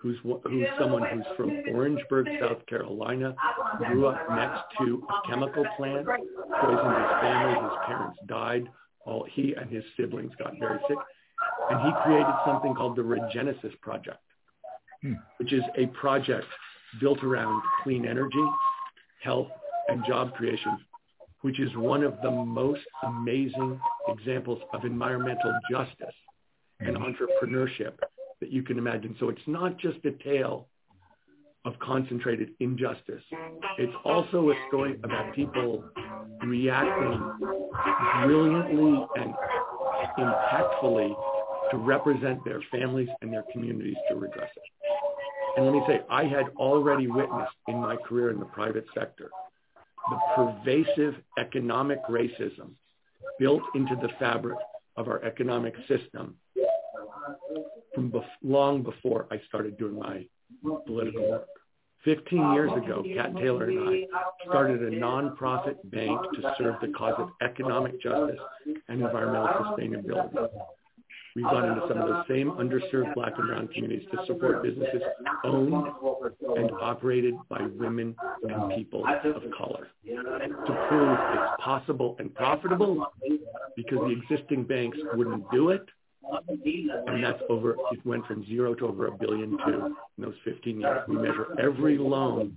who's who's someone who's from Orangeburg, South Carolina, grew up next to a chemical plant, poisoned his family, his parents died all he and his siblings got very sick, and he created something called the Regenesis Project, hmm. which is a project built around clean energy, health, and job creation, which is one of the most amazing examples of environmental justice and hmm. entrepreneurship that you can imagine. So it's not just a tale of concentrated injustice. It's also a story about people reacting brilliantly and impactfully to represent their families and their communities to redress it. And let me say, I had already witnessed in my career in the private sector the pervasive economic racism built into the fabric of our economic system from bef- long before I started doing my political work. 15 years ago, Kat Taylor and I started a nonprofit bank to serve the cause of economic justice and environmental sustainability. We've gone into some of the same underserved black and brown communities to support businesses owned and operated by women and people of color to prove it's possible and profitable because the existing banks wouldn't do it. And that's over, it went from zero to over a billion two in those 15 years. We measure every loan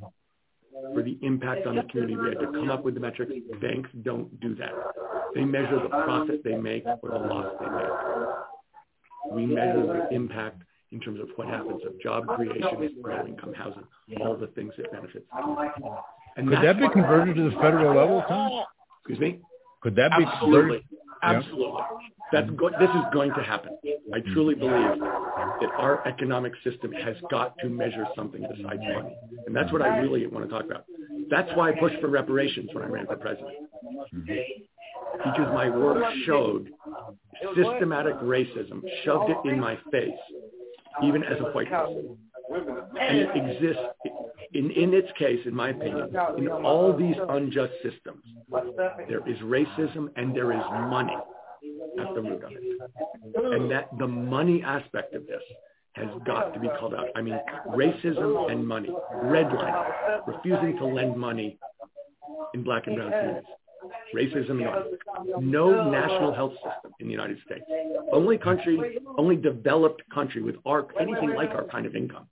for the impact on the community. We had to come up with the metrics. Banks don't do that. They measure the profit they make or the loss they make. We measure the impact in terms of what happens of job creation, low income housing, all the things that benefits. And Could that be converted to the federal level, Tom? Excuse me? Could that be Absolutely. Absolutely. That's go- this is going to happen. I truly believe that our economic system has got to measure something besides money. And that's what I really want to talk about. That's why I pushed for reparations when I ran for president. Because my work showed systematic racism, shoved it in my face, even as a white person. And it exists, in, in its case, in my opinion, in all these unjust systems. There is racism and there is money at the root of it. And that the money aspect of this has got to be called out. I mean, racism and money, redlining, refusing to lend money in black and brown communities, racism and. No national health system in the United States. Only country, only developed country with our anything like our kind of income.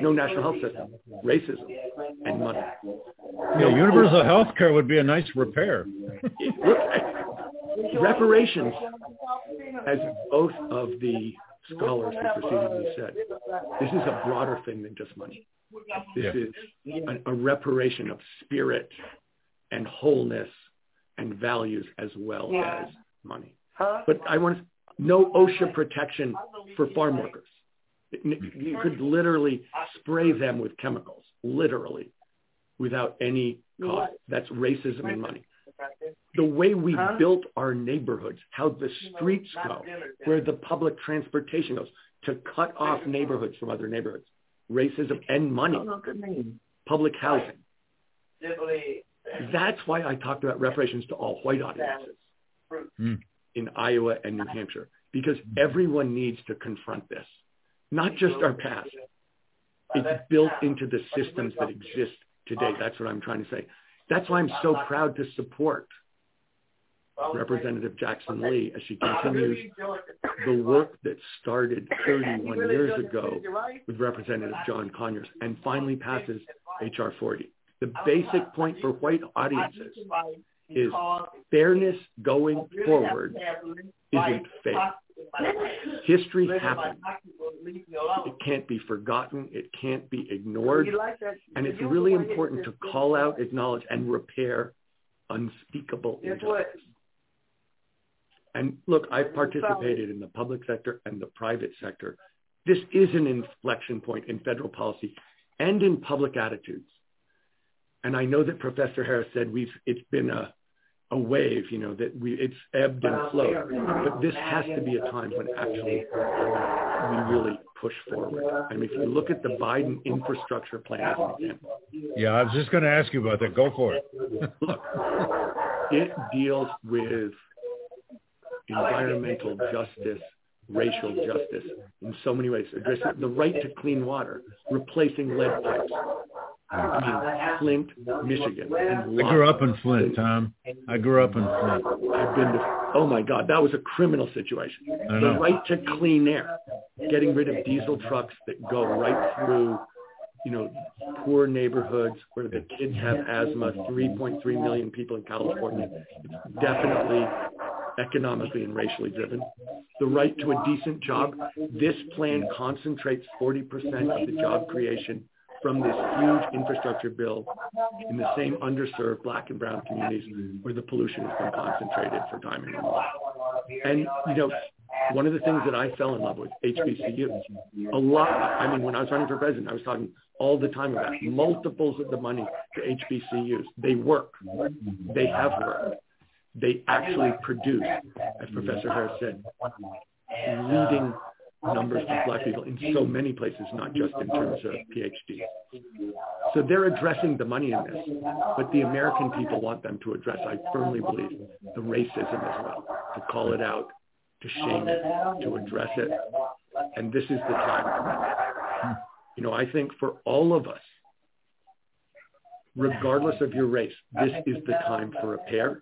No national health system, racism, and money. Yeah, universal health care would be a nice repair. [LAUGHS] reparations, as both of the scholars who preceded me said, this is a broader thing than just money. This Yeah. is a, a reparation of spirit and wholeness and values as well as money. But I want to, no OSHA protection for farm workers. You could literally spray them with chemicals, literally, without any cost. That's racism and money. The way we built our neighborhoods, how the streets go, where the public transportation goes, to cut off neighborhoods from other neighborhoods, racism and money, public housing. That's why I talked about reparations to all white audiences. Mm. in Iowa and New Hampshire, because everyone needs to confront this, not just our past. It's built into the systems that exist today. That's what I'm trying to say. That's why I'm so proud to support Representative Jackson Lee as she continues the work that started [LAUGHS] 31 years ago with Representative John Conyers and finally passes H.R. 40. The basic point for white audiences is fairness going forward isn't fair. History happened. It can't be forgotten. It can't be ignored. And it's really important to call out, acknowledge, and repair unspeakable injustice. And look, I've participated in the public sector and the private sector. This is an inflection point in federal policy and in public attitudes. And I know that Professor Harris said we've it's been a a wave, you know, that we it's ebbed and flowed. But this has to be a time when actually we really push forward. I mean, if you look at the Biden infrastructure plan as an example, Yeah, I was just going to ask you about that. Go for it. look, it deals with environmental justice, racial justice in so many ways. Addressing the right to clean water, replacing lead pipes. I Flint, Michigan. And I grew up in Flint, Tom. I grew up in Flint. I've been to, oh my God, that was a criminal situation. I The right to clean air, getting rid of diesel trucks that go right through, you know, poor neighborhoods where the kids have asthma, 3.3 million people in California. It's definitely economically and racially driven. The right to a decent job. This plan concentrates 40% of the job creation from this huge infrastructure bill in the same underserved black and brown communities where the pollution has been concentrated for time and. And, you know, one of the things that I fell in love with HBCUs. A lot. I mean, when I was running for president, I was talking all the time about multiples of the money to HBCUs. They work. They have worked. They actually produce, as Professor Harris said, leading numbers of black people in so many places, not just in terms of PhDs. So they're addressing the money in this, but the American people want them to address, I firmly believe, the racism as well, to call it out, to shame it, to address it. And this is the time. You know, I think for all of us, regardless of your race, this is the time for repair.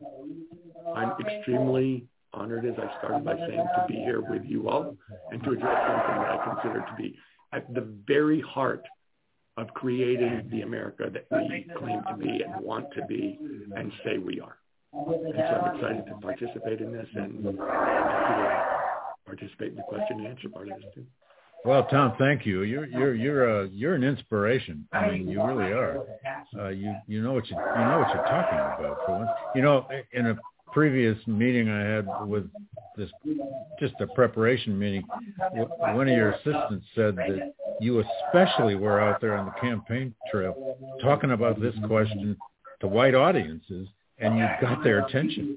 I'm extremely honored, as I started by saying, to be here with you all and to address something that I consider to be at the very heart of creating the America that we claim to be and want to be and say we are. And so I'm excited to participate in this and to participate in the question and answer part of this too. Well, Tom, thank you. You're you're you're a you're an inspiration. I mean, you really are. Uh, you you know what you you know what you're talking about. For one, you know, in a previous meeting I had with this, just a preparation meeting, one of your assistants said that you especially were out there on the campaign trail talking about this question to white audiences and you got their attention.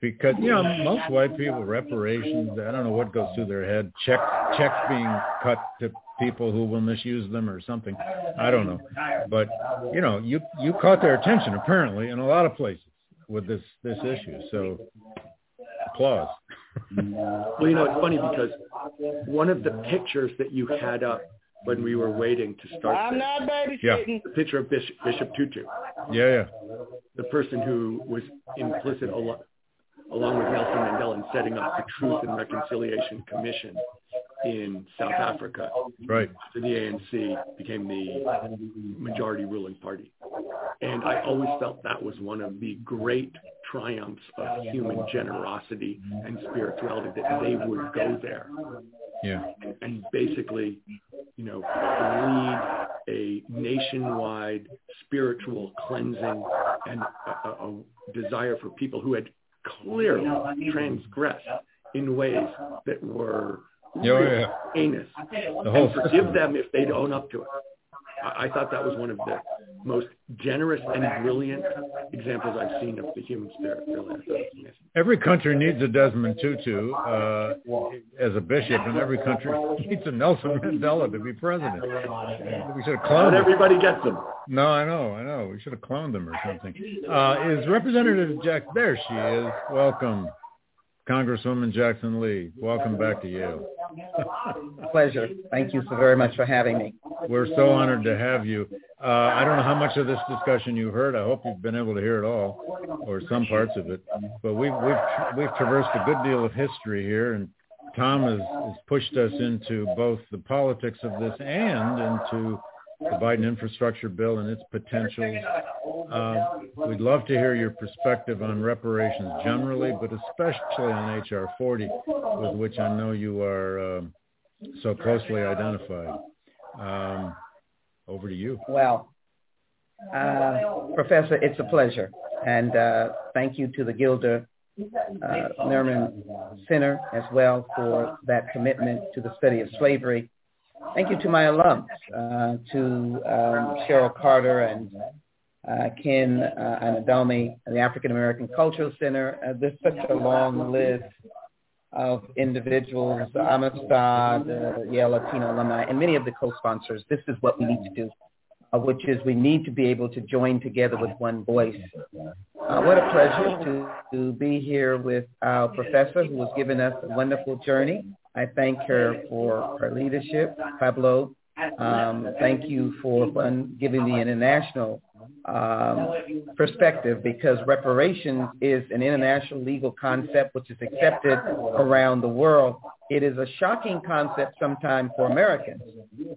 Because you know most white people reparations i don't know what goes through their head checks checks being cut to people who will misuse them or something i don't know. But you know you you caught their attention apparently in a lot of places with this this issue. So applause. [LAUGHS] well, you know, it's funny because one of the pictures that you had up when we were waiting to start. I'm not babysitting. Yeah. The picture of Bishop, Bishop Tutu. Yeah, yeah. The person who was implicit along, along with Nelson Mandela in setting up the Truth and Reconciliation Commission in South Africa. Right. The ANC became the majority ruling party. And I always felt that was one of the great triumphs of human generosity and spirituality that they would go there. Yeah. And, and basically, you know, lead a nationwide spiritual cleansing and a, a desire for people who had clearly transgressed in ways that were oh, yeah. heinous. The whole and forgive them if they'd own up to it. I, I thought that was one of the most generous and brilliant examples I've seen of the human spirit. Really, every country needs a Desmond Tutu uh, as a bishop, and every country [LAUGHS] needs a Nelson Mandela to be president. We should have cloned. Not everybody gets them. No, I know, I know. We should have cloned them or something. Uh, is Representative Jack? There she is. Welcome. Congresswoman Jackson Lee, welcome back to Yale. Pleasure. Thank you so very much for having me. We're so honored to have you. Uh, I don't know how much of this discussion you heard. I hope you've been able to hear it all, or some parts of it. But we've we've we've traversed a good deal of history here, and Tom has, has pushed us into both the politics of this and into the Biden infrastructure bill and its potentials. Uh, we'd love to hear your perspective on reparations generally, but especially on H.R. 40, with which I know you are um, so closely identified. Um, over to you. Well, uh, Professor, it's a pleasure. And uh, thank you to the Gilder uh, Lehrman Center as well for that commitment to the study of slavery Thank you to my alums, uh, to um, Cheryl Carter and uh, Ken uh, Anadome, the African American Cultural Center. Uh, there's such a long list of individuals, Amistad, uh, Yale Latino alumni, and many of the co-sponsors. This is what we need to do, uh, which is we need to be able to join together with one voice. Uh, what a pleasure to, to be here with our professor who has given us a wonderful journey I thank her for her leadership. Pablo, um, thank you for giving the international um, perspective because reparations is an international legal concept which is accepted around the world. It is a shocking concept sometimes for Americans,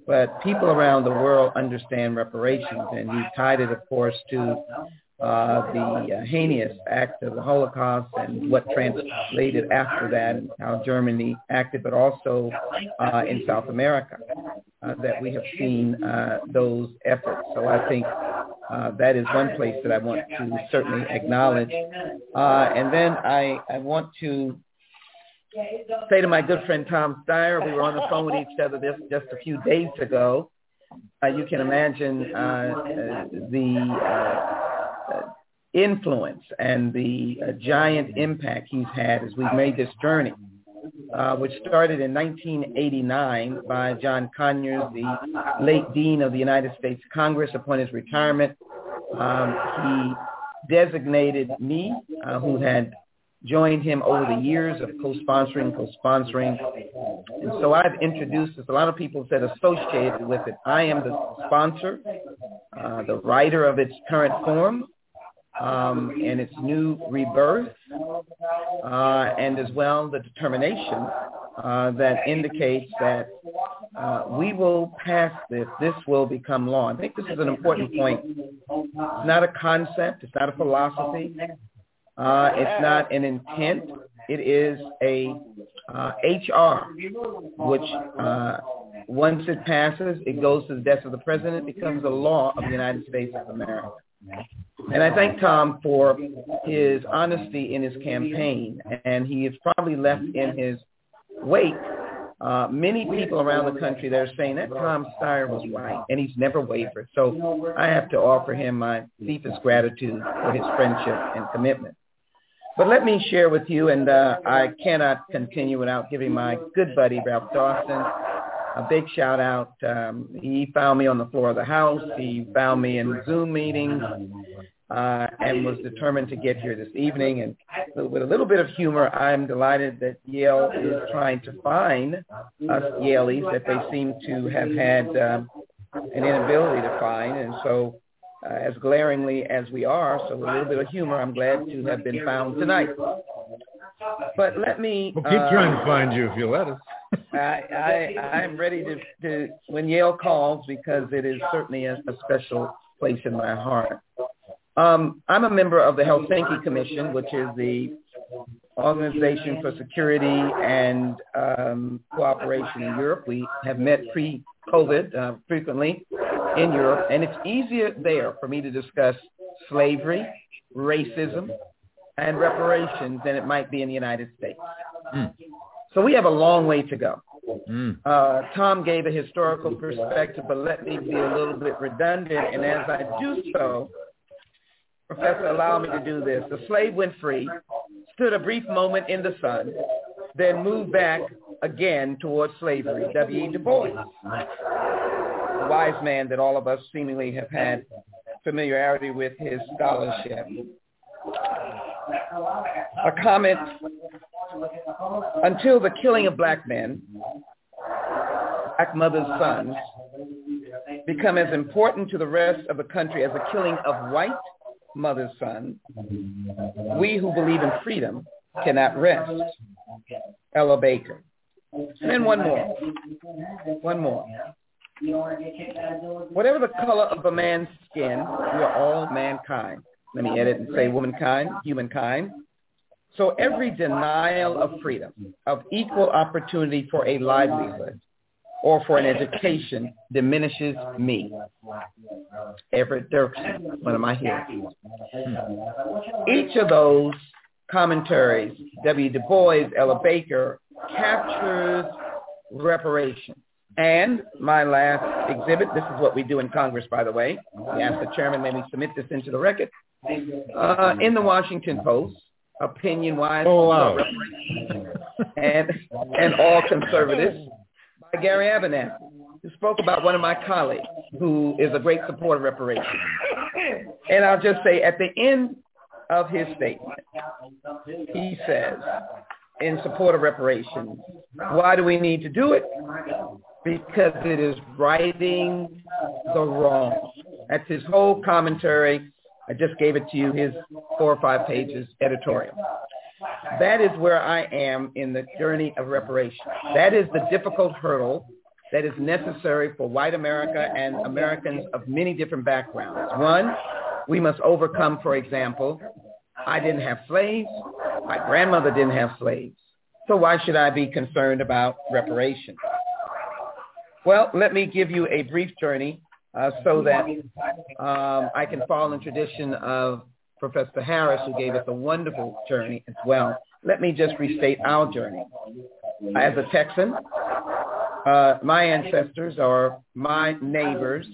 but people around the world understand reparations, and we've tied it, of course, to uh, the uh, heinous act of the Holocaust and what translated after that and how Germany acted, but also uh, in South America uh, that we have seen uh, those efforts. So I think uh, that is one place that I want to certainly acknowledge. Uh, and then I, I want to say to my good friend Tom Steyer, we were on the phone with each other this, just a few days ago. You can imagine the influence and the uh, giant impact he's had as we've made this journey, which started in 1989 by John Conyers, the late Dean of the United States Congress, upon his retirement. Um, he designated me, who had joined him over the years of co-sponsoring, co-sponsoring. And so I've introduced this. A lot of people said associated with it. I am the sponsor, uh, the writer of its current form um, and its new rebirth, uh, and as well the determination uh, that indicates that uh, we will pass this. This will become law. I think this is an important point. It's not a concept. It's not a philosophy. Uh, it's not an intent. It is a uh, HR, which uh, once it passes, it goes to the desk of the president, becomes a law of the United States of America. And I thank Tom for his honesty in his campaign, and he has probably left in his wake uh, many people around the country that are saying that Tom Steyer was right, and he's never wavered. So I have to offer him my deepest gratitude for his friendship and commitment. But let me share with you, and uh, I cannot continue without giving my good buddy Ralph Dawson a big shout out. Um, he found me on the floor of the House. He found me in Zoom meetings uh, and was determined to get here this evening. And with a little bit of humor, I'm delighted that Yale is trying to find us Yalies that they seem to have had um, an inability to find. And so uh, as glaringly as we are. So with a little bit of humor. I'm glad to have been found tonight. But let me we'll keep uh, trying to find you if you let us. I, I I'm ready to, to when Yale calls because it is certainly a, a special place in my heart. Um, I'm a member of the Helsinki Commission, which is the Organization for Security and um, Cooperation in Europe. We have met pre-COVID uh, frequently in Europe, and it's easier there for me to discuss slavery, racism, and reparations than it might be in the United States. Mm. So we have a long way to go. Mm. Uh, Tom gave a historical perspective, but let me be a little bit redundant. And as I do so, Professor, allow me to do this. The slave went free, stood a brief moment in the sun, then moved back again towards slavery. W.E. Du Bois the wise man that all of us seemingly have had familiarity with his scholarship. A comment, until the killing of black men, black mothers' sons, become as important to the rest of the country as the killing of white mother's sons, we who believe in freedom cannot rest. Ella Baker. And then one more. One more. Whatever the color of a man's skin, we are all mankind. Let me edit and say womankind, humankind. So every denial of freedom, of equal opportunity for a livelihood, or for an education diminishes me. Everett Dirksen, one of my heroes. Each of those commentaries, W. Du Bois, Ella Baker, captures reparation. And my last exhibit, this is what we do in Congress, by the way. We asked the chairman, maybe submit this into the record. Uh, in the Washington Post, opinion-wise, oh, wow. and, and all conservatives, by Gary Abernathy, who spoke about one of my colleagues who is a great supporter of reparations. And I'll just say at the end of his statement, he says, in support of reparations, why do we need to do it? because it is righting the wrong. That's his whole commentary. I just gave it to you, his four or five pages editorial. That is where I am in the journey of reparation. That is the difficult hurdle that is necessary for white America and Americans of many different backgrounds. One, we must overcome, for example, I didn't have slaves. My grandmother didn't have slaves. So why should I be concerned about reparations? Well, let me give you a brief journey uh, so that um, I can follow in tradition of Professor Harris, who gave us a wonderful journey as well. Let me just restate our journey. as a Texan, uh, my ancestors are my neighbors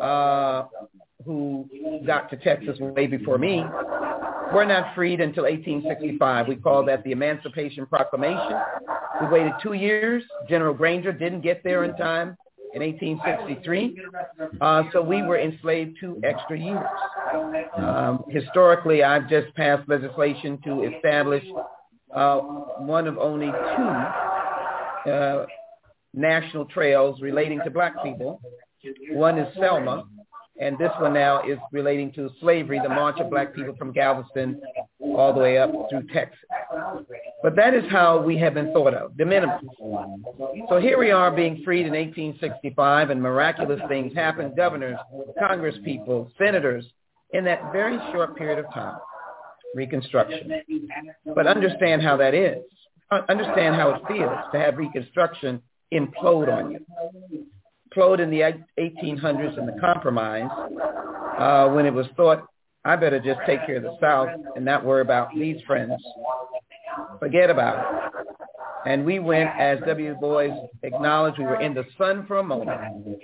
uh, who got to Texas way before me were not freed until 1865. We call that the Emancipation Proclamation. We waited two years. General Granger didn't get there in time in 1863. Uh, so we were enslaved two extra years. Um, historically, I've just passed legislation to establish uh, one of only two uh, national trails relating to black people. One is Selma, and this one now is relating to slavery, the march of black people from Galveston all the way up through Texas. But that is how we have been thought of, de minimis. So here we are being freed in 1865 and miraculous things happen. Governors, Congress people, senators, in that very short period of time. Reconstruction. But understand how that is. Understand how it feels to have Reconstruction implode on you. Implode in the 1800s in the compromise uh, when it was thought, I better just take care of the South and not worry about these friends. Forget about it. And we went, as W. Boys acknowledged, we were in the sun for a moment,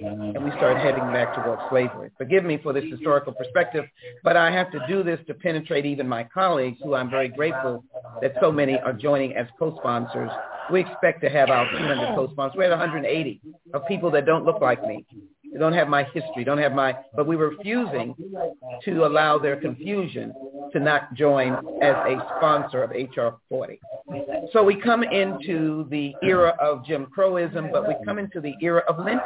and we started heading back towards slavery. Forgive me for this historical perspective, but I have to do this to penetrate even my colleagues, who I'm very grateful that so many are joining as co-sponsors. We expect to have our 200 co-sponsors. We're at 180 of people that don't look like me. They don't have my history, don't have my, but we're refusing to allow their confusion to not join as a sponsor of HR 40. So we come into the era of Jim Crowism, but we come into the era of lynching.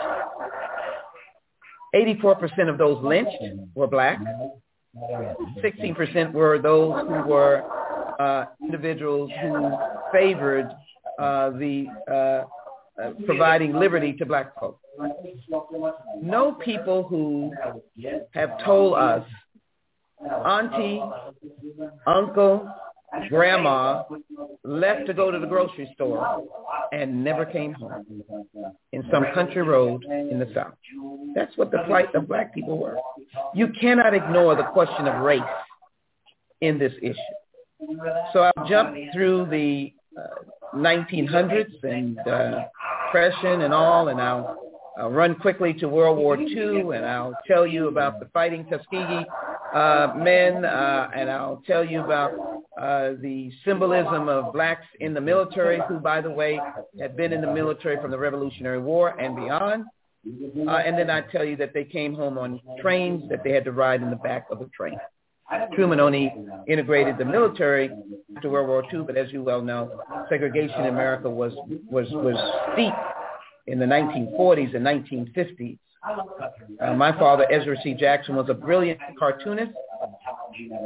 84% of those lynched were black. 16% were those who were uh, individuals who favored uh, the uh, providing liberty to black folks. No people who have told us, auntie, uncle, grandma left to go to the grocery store and never came home in some country road in the South. That's what the plight of black people were. You cannot ignore the question of race in this issue. So I'll jump through the uh, 1900s and uh, Depression and all, and I'll, I'll run quickly to World War II, and I'll tell you about the fighting Tuskegee uh, men, uh, and I'll tell you about uh, the symbolism of blacks in the military, who, by the way, had been in the military from the Revolutionary War and beyond. Uh, and then I tell you that they came home on trains that they had to ride in the back of a train. Truman only integrated the military after World War II, but as you well know, segregation in America was was was steep in the 1940s and 1950s. Uh, my father, Ezra C. Jackson, was a brilliant cartoonist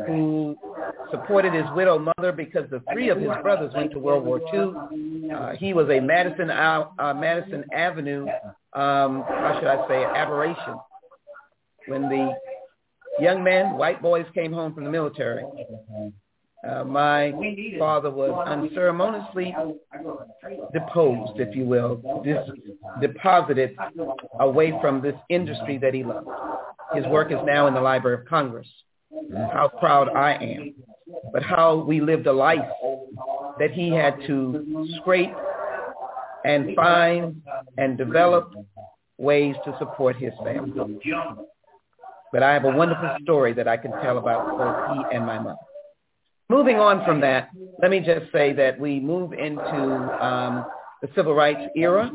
who supported his widowed mother because the three of his brothers went to World War II. Uh, he was a Madison uh, Madison Avenue, um, how should I say, aberration. When the young men, white boys came home from the military. Uh, my father was unceremoniously deposed, if you will, dis- deposited away from this industry that he loved. His work is now in the Library of Congress. How proud I am. But how we lived a life that he had to scrape and find and develop ways to support his family. But I have a wonderful story that I can tell about both he and my mother. Moving on from that, let me just say that we move into um, the civil rights era.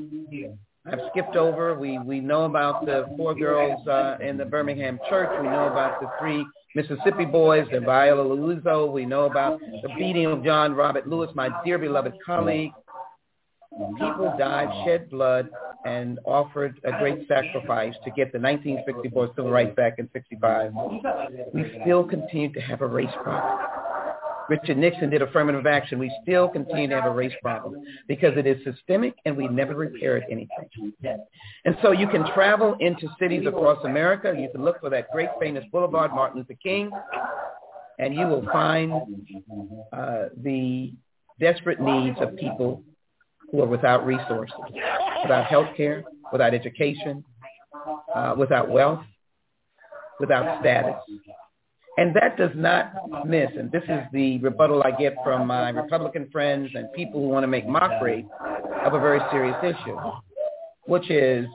I've skipped over. We we know about the four girls uh, in the Birmingham church. We know about the three Mississippi boys, the Viola Liuzzo. We know about the beating of John Robert Lewis, my dear beloved colleague. People died, shed blood, and offered a great sacrifice to get the 1964 Civil Rights Act in 65. We still continue to have a race problem. Richard Nixon did affirmative action. We still continue to have a race problem because it is systemic and we never repaired anything. And so you can travel into cities across America. You can look for that great famous boulevard, Martin Luther King, and you will find uh, the desperate needs of people who are without resources, without health care, without education, uh, without wealth, without status. And that does not miss, and this is the rebuttal I get from my Republican friends and people who want to make mockery of a very serious issue, which is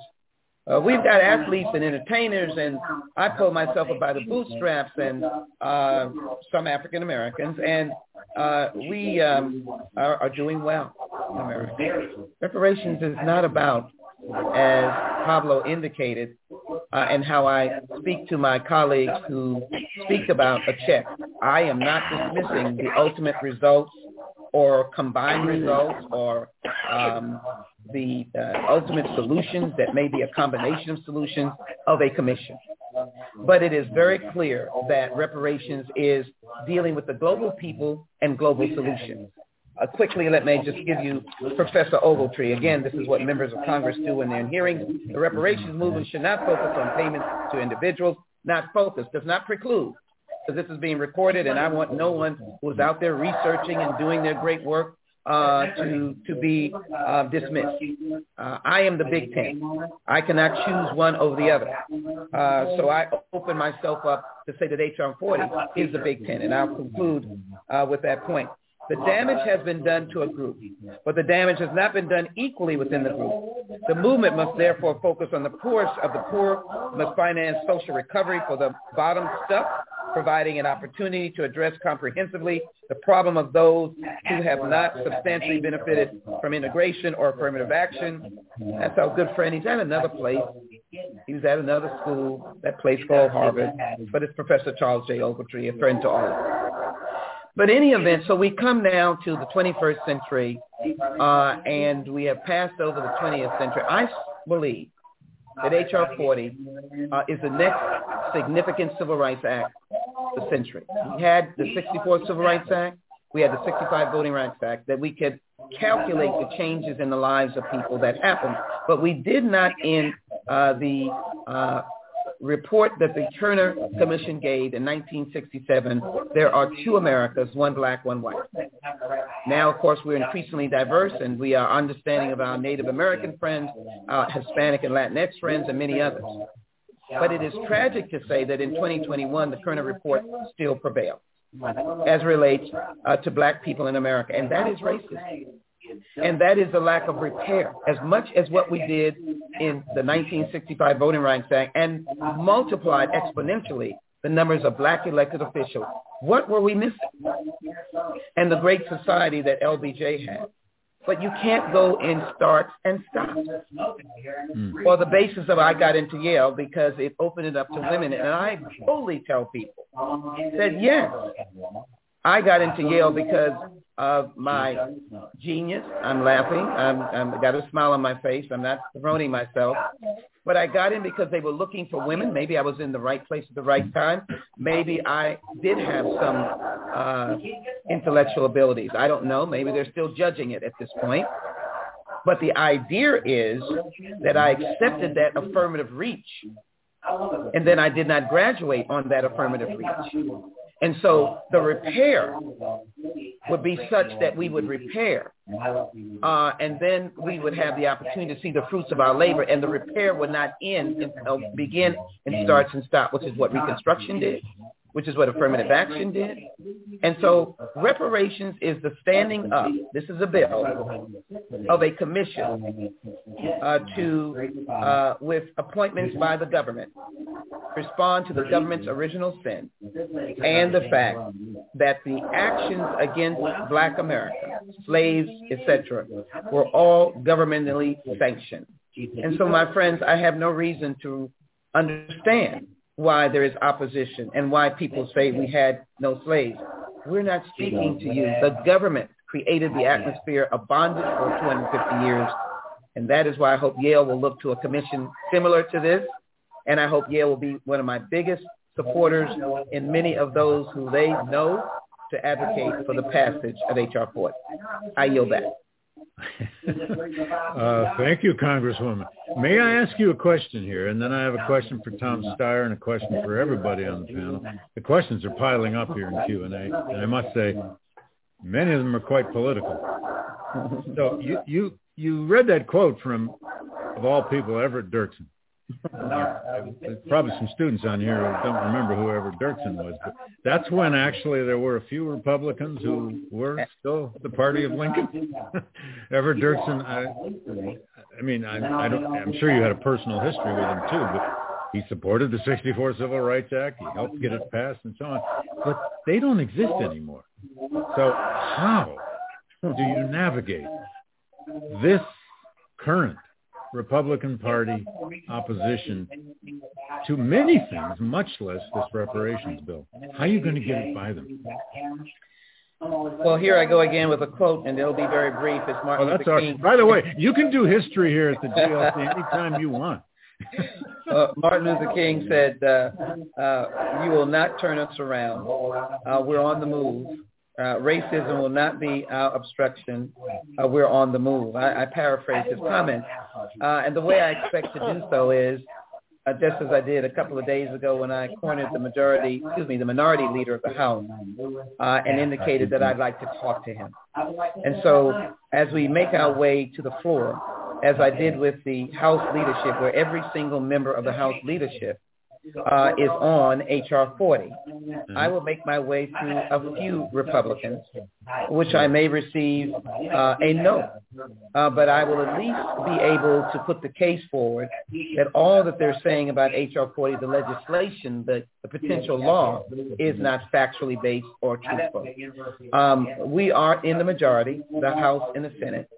uh, we've got athletes and entertainers, and I pull myself up by the bootstraps, and uh, some African Americans, and uh, we um, are, are doing well in America. Reparations is not about, as Pablo indicated, uh, and how I speak to my colleagues who speak about a check. I am not dismissing the ultimate results or combined results or um, the uh, ultimate solutions that may be a combination of solutions of a commission. But it is very clear that reparations is dealing with the global people and global solutions. Uh, quickly, let me just give you Professor Ogletree. Again, this is what members of Congress do when they're in hearings. The reparations movement should not focus on payments to individuals. Not focus, does not preclude. Because this is being recorded, and I want no one who's out there researching and doing their great work uh, to to be uh, dismissed. Uh, I am the Big Tent. I cannot choose one over the other. Uh, so I open myself up to say that HR 40 is the Big Tent, and I'll conclude uh, with that point. The damage has been done to a group, but the damage has not been done equally within the group. The movement must therefore focus on the poorest of the poor, must finance social recovery for the bottom stuff, providing an opportunity to address comprehensively the problem of those who have not substantially benefited from integration or affirmative action. That's our good friend. He's at another place. He was at another school, that place called Harvard, but it's Professor Charles J. Ogletree, a friend to all. But any event, so we come now to the 21st century, uh, and we have passed over the 20th century. I believe that H.R. 40 uh, is the next significant civil rights act the century. We had the 64 Civil Rights Act. We had the 65 Voting Rights Act that we could calculate the changes in the lives of people that happened. But we did not in uh, the uh, report that the Kerner Commission gave in 1967, there are two Americas, one black, one white. Now, of course, we're increasingly diverse, and we are understanding of our Native American friends, our Hispanic and Latinx friends, and many others. But it is tragic to say that in 2021, the Kerner report still prevails as relates uh, to black people in America, and that is racist. And that is the lack of repair. As much as what we did in the 1965 Voting Rights Act and multiplied exponentially the numbers of black elected officials, what were we missing? And the great society that LBJ had. But you can't go in starts and stops. Mm. For the basis of I got into Yale because it opened it up to women. And I fully tell people that yes, I got into Yale because of my genius. I'm laughing. I'm, I'm got a smile on my face. I'm not promoting myself. But I got in because they were looking for women. Maybe I was in the right place at the right time. Maybe I did have some uh, intellectual abilities. I don't know. Maybe they're still judging it at this point. But the idea is that I accepted that affirmative reach and then I did not graduate on that affirmative reach. And so the repair would be such that we would repair. Uh, and then we would have the opportunity to see the fruits of our labor and the repair would not end and uh, begin and starts and stop, which is what Reconstruction did which is what affirmative action did. And so reparations is the standing up, this is a bill, of a commission uh, to, uh, with appointments by the government, respond to the government's original sin and the fact that the actions against black America, slaves, etc., were all governmentally sanctioned. And so, my friends, I have no reason to understand why there is opposition and why people say we had no slaves. We're not speaking to you. The government created the atmosphere of bondage for 250 years. And that is why I hope Yale will look to a commission similar to this. And I hope Yale will be one of my biggest supporters in many of those who they know to advocate for the passage of H.R. 40. I yield back. Uh, thank you, Congresswoman. May I ask you a question here? And then I have a question for Tom Steyer and a question for everybody on the panel. The questions are piling up here in Q&A, and I must say, many of them are quite political. So you, you, you read that quote from, of all people, Everett Dirksen. Probably some students on here who don't remember whoever Dirksen was, but that's when actually there were a few Republicans who were still the party of Lincoln. [LAUGHS] Everett Dirksen, I, I mean, I, I don't, I'm sure you had a personal history with him too, but he supported the 64 Civil Rights Act. He helped get it passed and so on. But they don't exist anymore. So how do you navigate this current Republican Party opposition to many things, much less this reparations bill. How are you going to get it by them? Well, here I go again with a quote, and it'll be very brief. It's Martin oh, that's Luther King. By the way, you can do history here at the GLC anytime you want. [LAUGHS] uh, Martin Luther King said, uh, uh, "You will not turn us around. Uh, we're on the move. Uh, racism will not be our obstruction. Uh, we're on the move. I, I paraphrase his comment. Uh, and the way I expect to do so is uh, just as I did a couple of days ago when I cornered the majority, excuse me, the minority leader of the House uh, and indicated that I'd like to talk to him. And so as we make our way to the floor, as I did with the House leadership, where every single member of the House leadership uh, is on H.R. 40. Mm-hmm. I will make my way to a few Republicans, which I may receive uh, a no. Uh, but I will at least be able to put the case forward that all that they're saying about H.R. 40, the legislation, the, the potential law, is not factually based or truthful. Um, we are in the majority, the House and the Senate.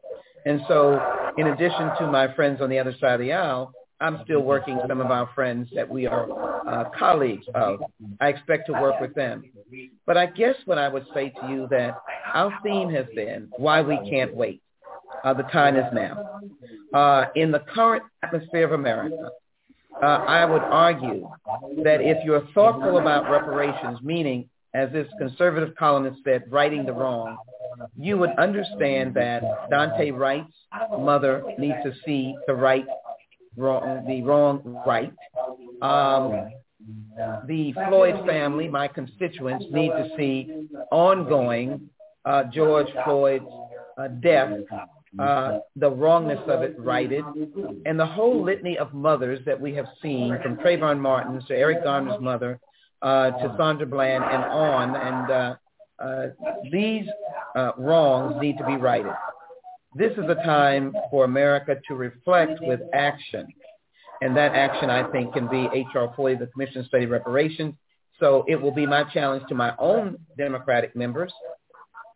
And so in addition to my friends on the other side of the aisle, I'm still working with some of our friends that we are uh, colleagues of. I expect to work with them. But I guess what I would say to you that our theme has been why we can't wait. Uh, the time is now. Uh, in the current atmosphere of America, uh, I would argue that if you're thoughtful about reparations, meaning, as this conservative columnist said, righting the wrong, you would understand that Daunte Wright's mother needs to see the right wrong, the wrong right. Um, the Floyd family, my constituents, need to see ongoing uh, George Floyd's uh, death, uh, the wrongness of it righted, and the whole litany of mothers that we have seen from Trayvon Martin to Eric Garner's mother uh, to Sandra Bland and on, and uh, uh, these wrongs need to be righted. This is a time for America to reflect with action. And that action, I think, can be H.R. 40, the Commission Study Reparations. So it will be my challenge to my own Democratic members.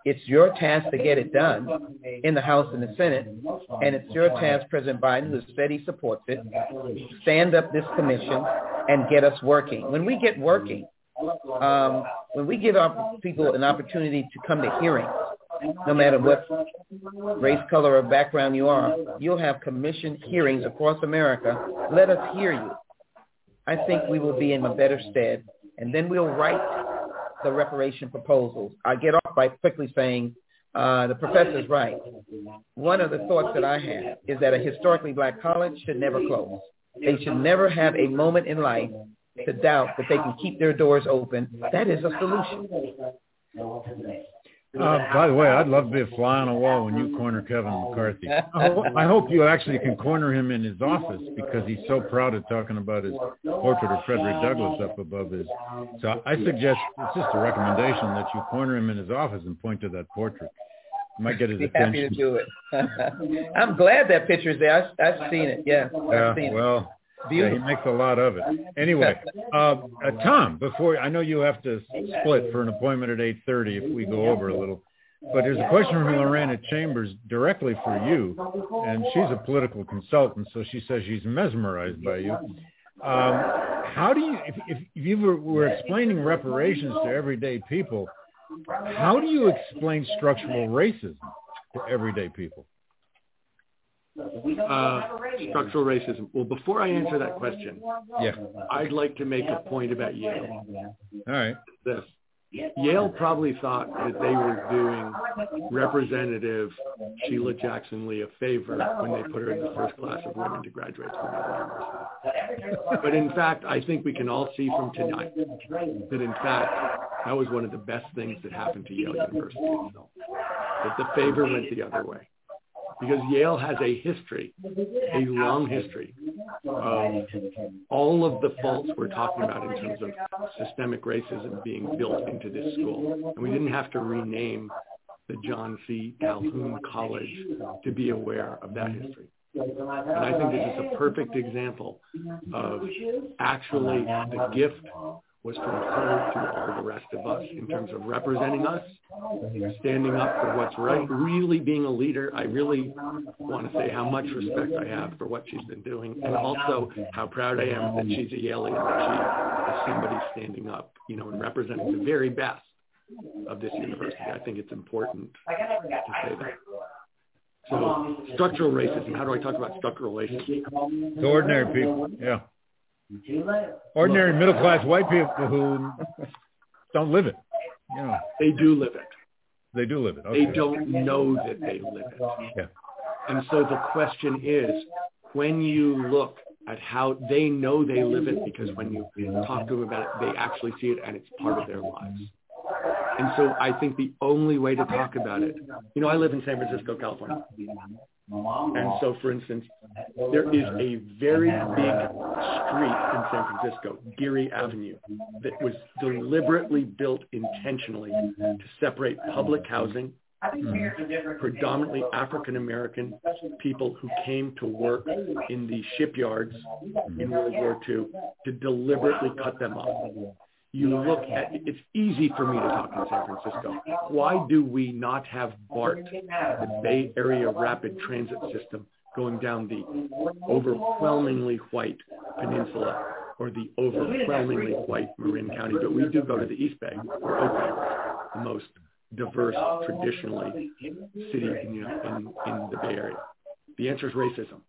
It's your task to get it done in the House and the Senate. And it's your task, President Biden, who steady supports it, stand up this commission and get us working. When we get working, um, when we give our people an opportunity to come to hearings, no matter what race, color, or background you are, you'll have commission hearings across America. Let us hear you. I think we will be in a better stead, and then we'll write the reparation proposals. I get off by quickly saying uh, the professor's right. One of the thoughts that I have is that a historically black college should never close. They should never have a moment in life to doubt that they can keep their doors open. That is a solution. Uh, by the way, I'd love to be a fly on a wall when you corner Kevin McCarthy. I hope you actually can corner him in his office because he's so proud of talking about his portrait of Frederick Douglass up above his. So I suggest it's just a recommendation that you corner him in his office and point to that portrait. You might get his [LAUGHS] Be attention. happy to do it. [LAUGHS] I'm glad that picture's there. I, I've seen it. Yeah, Yeah, I've seen it. well, yeah, he makes a lot of it. Anyway, [LAUGHS] uh, uh, Tom, before I know you have to split for an appointment at 8:30 if we go over a little, but there's a question from Lorena Chambers directly for you, and she's a political consultant, so she says she's mesmerized by you. Um, how do you, if, if you were, were explaining reparations to everyday people, how do you explain structural racism to everyday people? Uh, structural racism. Well, before I answer that question, Yeah. I'd like to make a point about Yale. All right. This. Yale probably thought that they were doing Representative Sheila Jackson Lee a favor when they put her in the first class of women to graduate from Yale University. But in fact, I think we can all see from tonight that in fact that was one of the best things that happened to Yale University. That the favor went the other way because Yale has a history, a long history of all of the faults we're talking about in terms of systemic racism being built into this school. And we didn't have to rename the John C. Calhoun College to be aware of that history. And I think this is a perfect example of actually the gift was from her to all the rest of us in terms of representing us, standing up for what's right, really being a leader. I really want to say how much respect I have for what she's been doing and also how proud I am that she's a Yalean, that she is somebody standing up, you know, and representing the very best of this university. I think it's important to say that. So structural racism, how do I talk about structural racism? Ordinary people, yeah. Ordinary middle class white people who don't live it. You know. They do live it. They do live it. Okay. They don't know that they live it. Yeah. And so the question is, when you look at how they know they live it, because when you talk to them about it, they actually see it and it's part of their lives. And so I think the only way to talk about it, you know, I live in San Francisco, California. And so, for instance, there is a very big street in San Francisco, Geary Avenue, that was deliberately built intentionally to separate public housing, predominantly African American people who came to work in the shipyards in World War II, to deliberately cut them off you look at, it's easy for me to talk in San Francisco. Why do we not have BART, the Bay Area Rapid Transit System, going down the overwhelmingly white peninsula or the overwhelmingly white Marin County? But we do go to the East Bay, or Oakland, the most diverse, traditionally, city in, you know, in, in the Bay Area. The answer is racism.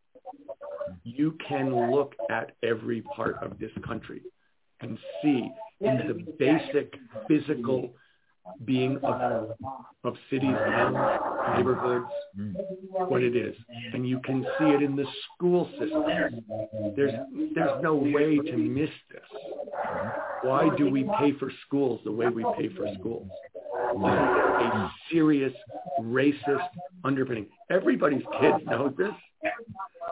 You can look at every part of this country and see in the basic physical being of, of cities, towns, neighborhoods, hmm. what it is. And you can see it in the school system. There's, there's no way to miss this. Why do we pay for schools the way we pay for schools? A serious racist underpinning. Everybody's kids know this.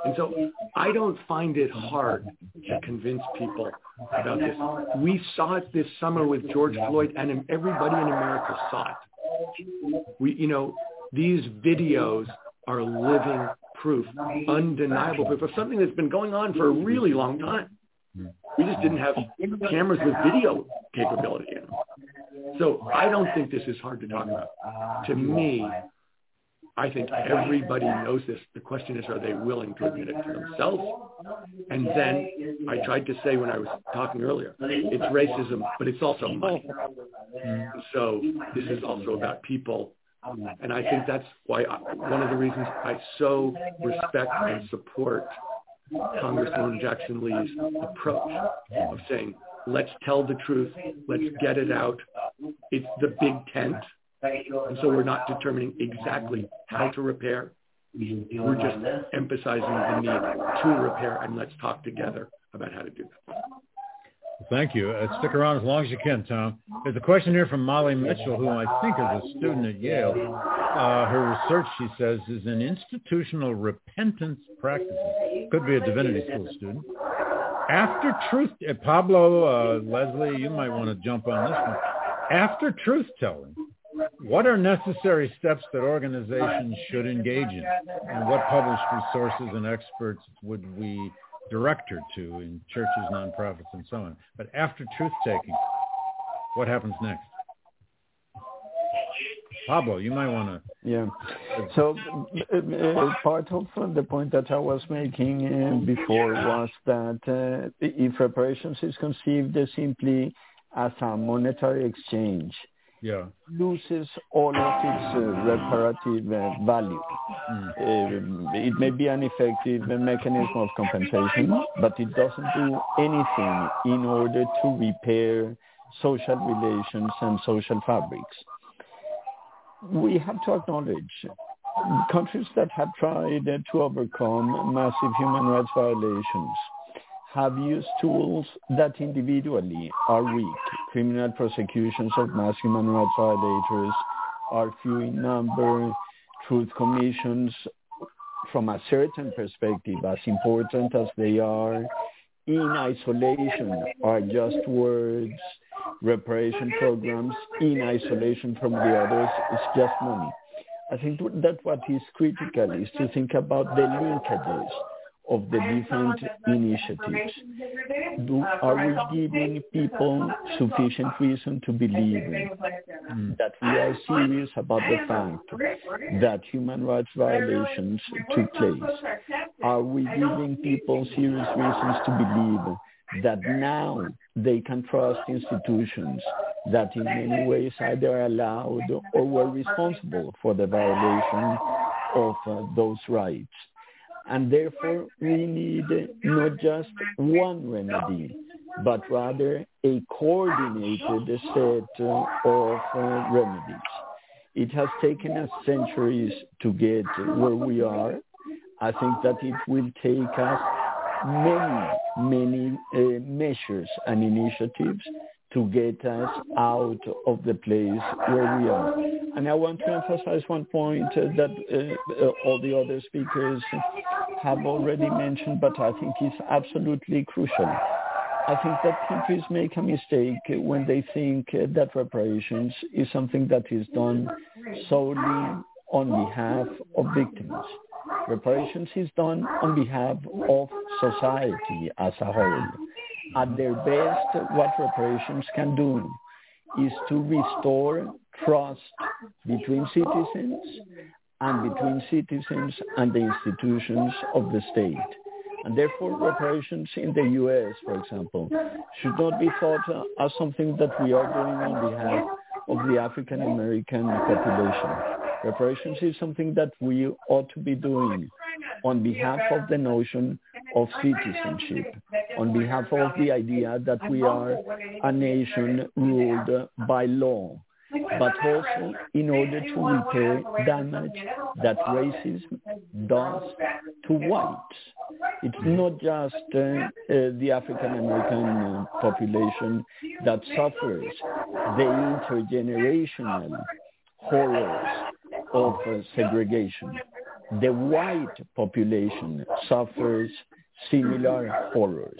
And so I don't find it hard to convince people about this. We saw it this summer with George Floyd, and everybody in America saw it. We, you know, these videos are living proof, undeniable proof of something that's been going on for a really long time. We just didn't have cameras with video capability in them. So I don't think this is hard to talk about. To me, I think everybody knows this. The question is, are they willing to admit it to themselves? And then I tried to say when I was talking earlier, it's racism, but it's also money. So this is also about people. And I think that's why I, one of the reasons I so respect and support Congresswoman Jackson Lee's approach of saying, let's tell the truth, let's get it out. It's the big tent and so we're not determining exactly how to repair. We're just emphasizing the need to repair, and let's talk together about how to do that. Thank you. Uh, stick around as long as you can, Tom. There's a question here from Molly Mitchell, who I think is a student at Yale. Uh, her research, she says, is in institutional repentance practices. Could be a divinity school student. After truth, uh, Pablo, uh, Leslie, you might want to jump on this one. After truth telling, what are necessary steps that organizations should engage in? And what published resources and experts would we direct her to in churches, nonprofits, and so on? But after truth-taking, what happens next? Pablo, you might want to. Yeah. So uh, part of the point that I was making uh, before was that uh, if reparations is conceived simply as a monetary exchange, yeah. loses all of its uh, reparative uh, value. Mm. It may be an effective mechanism of compensation, but it doesn't do anything in order to repair social relations and social fabrics. We have to acknowledge countries that have tried to overcome massive human rights violations have used tools that individually are weak. Criminal prosecutions of mass human rights violators are few in number. Truth commissions from a certain perspective, as important as they are, in isolation are just words, reparation programs in isolation from the others is just money. I think that what is critical is to think about the linkages of the different initiatives. Do, are we giving people sufficient reason to believe that we are serious about the fact that human rights violations took place? Are we giving people serious reasons to believe that now they can trust institutions that in many ways either allowed or were responsible for the violation of uh, those rights? And therefore, we need not just one remedy, but rather a coordinated set of uh, remedies. It has taken us centuries to get where we are. I think that it will take us many, many uh, measures and initiatives to get us out of the place where we are. And I want to emphasize one point uh, that uh, uh, all the other speakers have already mentioned, but I think is absolutely crucial. I think that countries make a mistake when they think that reparations is something that is done solely on behalf of victims. Reparations is done on behalf of society as a whole at their best, what reparations can do is to restore trust between citizens and between citizens and the institutions of the state. And therefore, reparations in the U.S., for example, should not be thought as something that we are doing on behalf of the African American population. Reparations is something that we ought to be doing on behalf of the notion of citizenship, on behalf of the idea that we are a nation ruled by law, but also in order to repair damage that racism does to whites. It's not just uh, uh, the African American population that suffers the intergenerational horrors of segregation. The white population suffers similar horrors.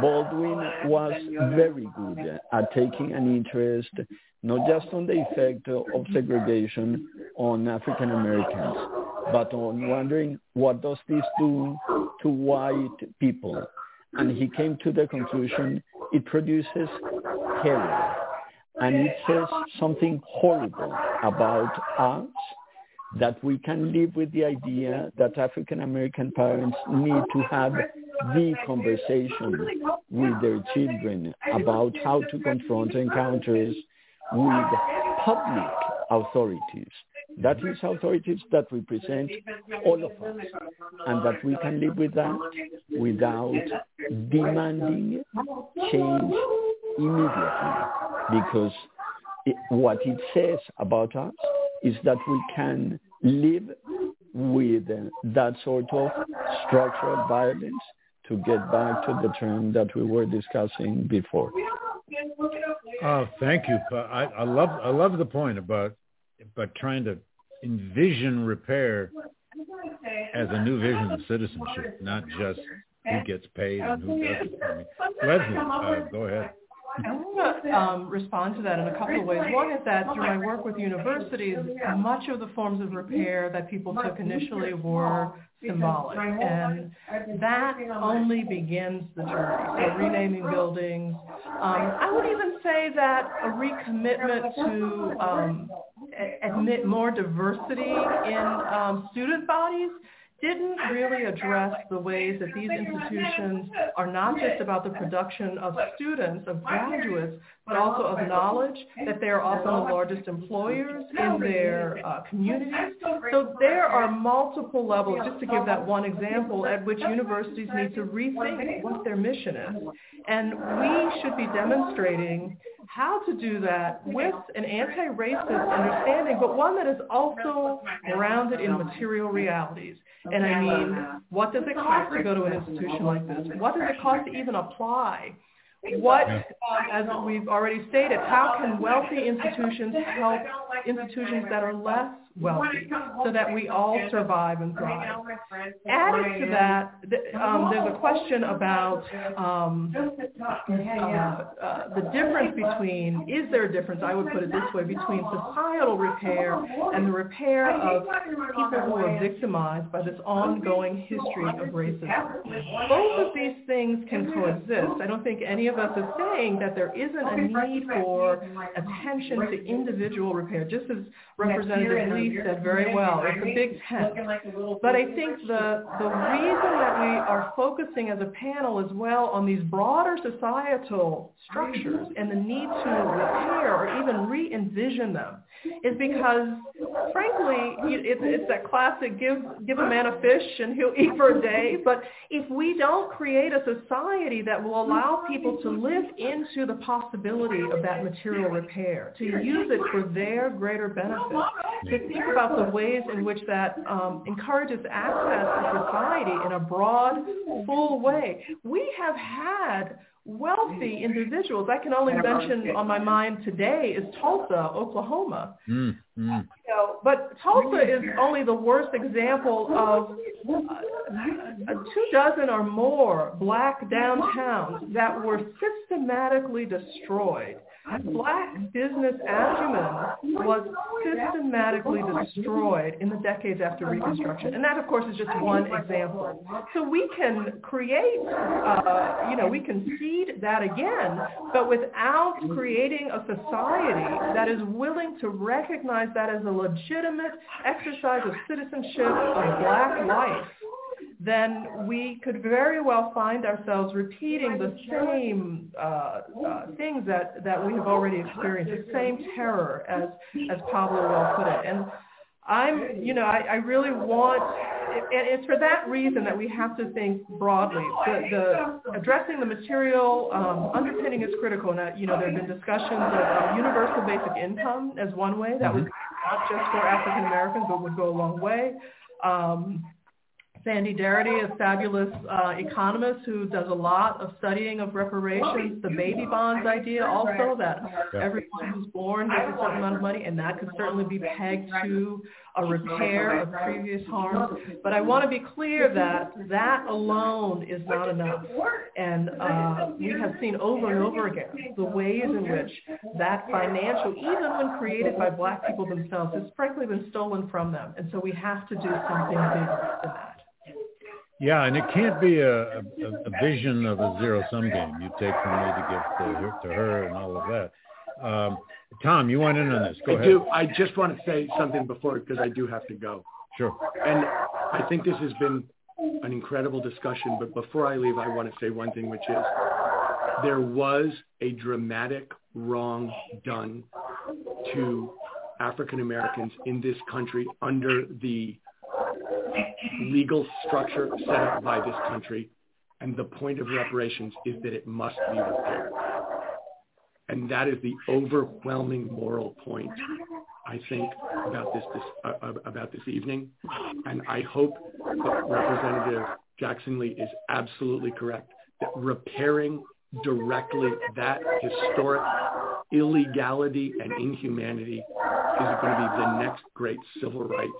Baldwin was very good at taking an interest not just on the effect of segregation on African Americans, but on wondering what does this do to white people. And he came to the conclusion it produces terror. And it says something horrible about us that we can live with the idea that African American parents need to have the conversation with their children about how to confront encounters with public authorities. That is authorities that represent all of us and that we can live with that without demanding change immediately because it, what it says about us is that we can live with that sort of structural violence to get back to the term that we were discussing before. Oh, thank you. I, I love I love the point about about trying to envision repair as a new vision of citizenship, not just who gets paid and who doesn't. I mean, Leslie, uh, go ahead. I want to um, respond to that in a couple of ways. One is that through my work with universities, much of the forms of repair that people took initially were symbolic, and that only begins the journey. So renaming buildings. Um, I would even say that a recommitment to um, admit more diversity in um, student bodies didn't really address the ways that these institutions are not just about the production of students, of graduates, but also of knowledge, that they are often the largest employers in their uh, communities. So there are multiple levels, just to give that one example, at which universities need to rethink what their mission is. And we should be demonstrating how to do that with an anti-racist understanding, but one that is also grounded in material realities. And I mean, what does it cost to go to an institution like this? What does it cost to even apply? What, um, as we've already stated, how can wealthy institutions help institutions that are less wealthy so that we all survive and thrive. Added to that, um, there's a question about um, uh, uh, the difference between, is there a difference, I would put it this way, between societal repair and the repair of people who are victimized by this ongoing history of racism. Both of these things can coexist. I don't think any of us is saying that there isn't a need for attention to individual repair, just as Representative Lee said very well. It's a big tent. But I think the, the reason that we are focusing as a panel as well on these broader societal structures and the need to repair or even re-envision them is because, frankly, it's, it's that classic give give a man a fish and he'll eat for a day. But if we don't create a society that will allow people to live into the possibility of that material repair, to use it for their greater benefit, to think about the ways in which that um, encourages access to society in a broad, full way, we have had wealthy individuals. I can only mention on my mind today is Tulsa, Oklahoma. Mm, mm. You know, but Tulsa is only the worst example of uh, two dozen or more black downtowns that were systematically destroyed Black business acumen was systematically destroyed in the decades after Reconstruction. And that, of course, is just one example. So we can create, uh, you know, we can seed that again, but without creating a society that is willing to recognize that as a legitimate exercise of citizenship of black life then we could very well find ourselves repeating the same uh, uh, things that, that we have already experienced, the same terror, as, as Pablo well put it. And I'm, you know, I, I really want, and it's for that reason that we have to think broadly. The, the addressing the material um, underpinning is critical. And, uh, you know, there have been discussions of universal basic income as one way that would not just for African Americans, but would go a long way. Um, Sandy Darity, a fabulous uh, economist who does a lot of studying of reparations, the baby bonds idea also that everyone who's born gets a certain amount of money, and that could certainly be pegged to a repair of previous harms. But I want to be clear that that alone is not enough. And uh, we have seen over and over again the ways in which that financial, even when created by black people themselves, has frankly been stolen from them. And so we have to do something bigger than that. Yeah, and it can't be a, a, a vision of a zero-sum game. You take from me to give to her, to her and all of that. Um, Tom, you want in on this? Go I ahead. do. I just want to say something before because I do have to go. Sure. And I think this has been an incredible discussion. But before I leave, I want to say one thing, which is there was a dramatic wrong done to African Americans in this country under the legal structure set up by this country. And the point of reparations is that it must be repaired. And that is the overwhelming moral point, I think, about this, this uh, about this evening. And I hope that Representative Jackson Lee is absolutely correct that repairing directly that historic illegality and inhumanity is going to be the next great civil rights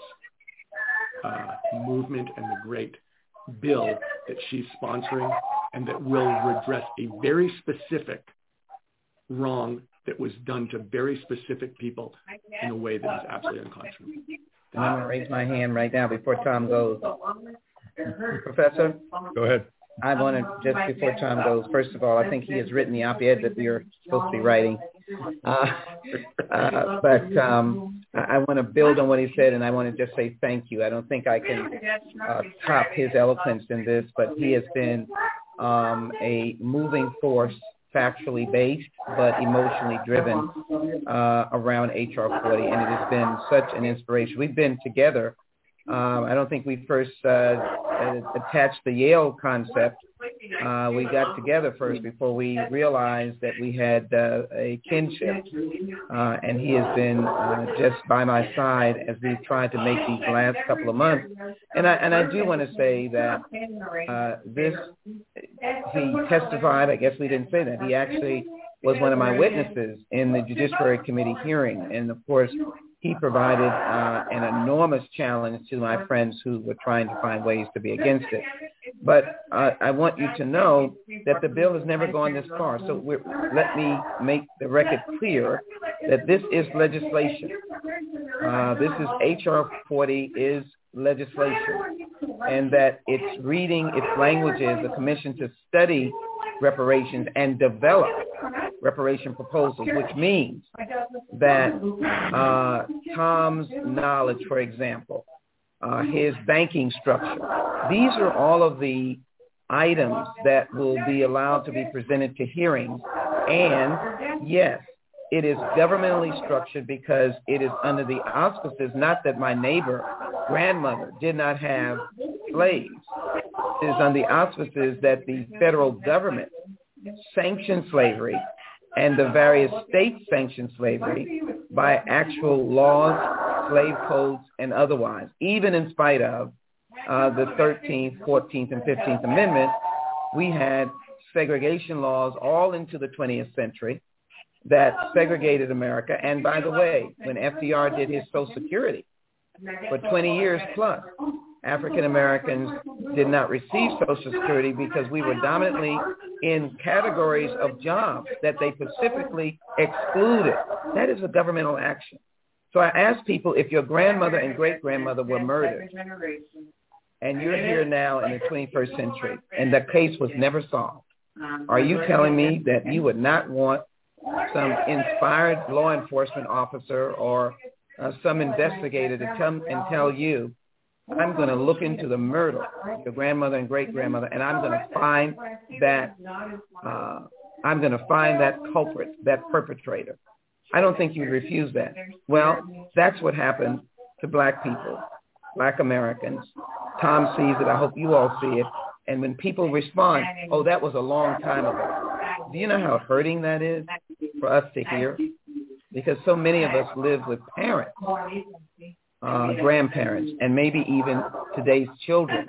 uh, movement and the great bill that she's sponsoring and that will redress a very specific wrong that was done to very specific people in a way that is absolutely unconscionable. I'm going to raise my hand right now before Tom goes. Professor? Go ahead. I want to, just before Tom goes, first of all, I think he has written the op-ed that we are supposed to be writing. Uh, uh, but um, I want to build on what he said, and I want to just say thank you. I don't think I can uh, top his eloquence in this, but he has been um, a moving force, factually based, but emotionally driven uh, around HR 40, and it has been such an inspiration. We've been together. Um, I don't think we first uh, attached the Yale concept uh, we got together first before we realized that we had uh, a kinship. Uh, and he has been uh, just by my side as we've tried to make these last couple of months. And I, and I do want to say that uh, this, he testified, I guess we didn't say that, he actually was one of my witnesses in the Judiciary Committee hearing. And of course, he provided uh, an enormous challenge to my friends who were trying to find ways to be against it. But uh, I want you to know that the bill has never gone this far. So let me make the record clear that this is legislation. Uh, this is H.R. 40 is legislation and that it's reading its language is a commission to study reparations and develop reparation proposals, which means that uh, Tom's knowledge, for example, uh, his banking structure, these are all of the items that will be allowed to be presented to hearings. And yes, it is governmentally structured because it is under the auspices, not that my neighbor grandmother did not have slaves. Is on the auspices that the federal government sanctioned slavery and the various states sanctioned slavery by actual laws, slave codes, and otherwise, even in spite of uh, the 13th, 14th, and 15th Amendments, we had segregation laws all into the 20th century that segregated America. And by the way, when FDR did his Social Security for 20 years plus, African Americans did not receive Social Security because we were dominantly in categories of jobs that they specifically excluded. That is a governmental action. So I ask people if your grandmother and great-grandmother were murdered and you're here now in the 21st century and the case was never solved, are you telling me that you would not want some inspired law enforcement officer or uh, some investigator to come and tell you, I'm going to look into the of your grandmother and great grandmother, and I'm going to find that uh, I'm going to find that culprit, that perpetrator. I don't think you'd refuse that. Well, that's what happened to black people, black Americans. Tom sees it. I hope you all see it. And when people respond, oh, that was a long time ago. Do you know how hurting that is for us to hear? Because so many of us live with parents, uh, grandparents, and maybe even today's children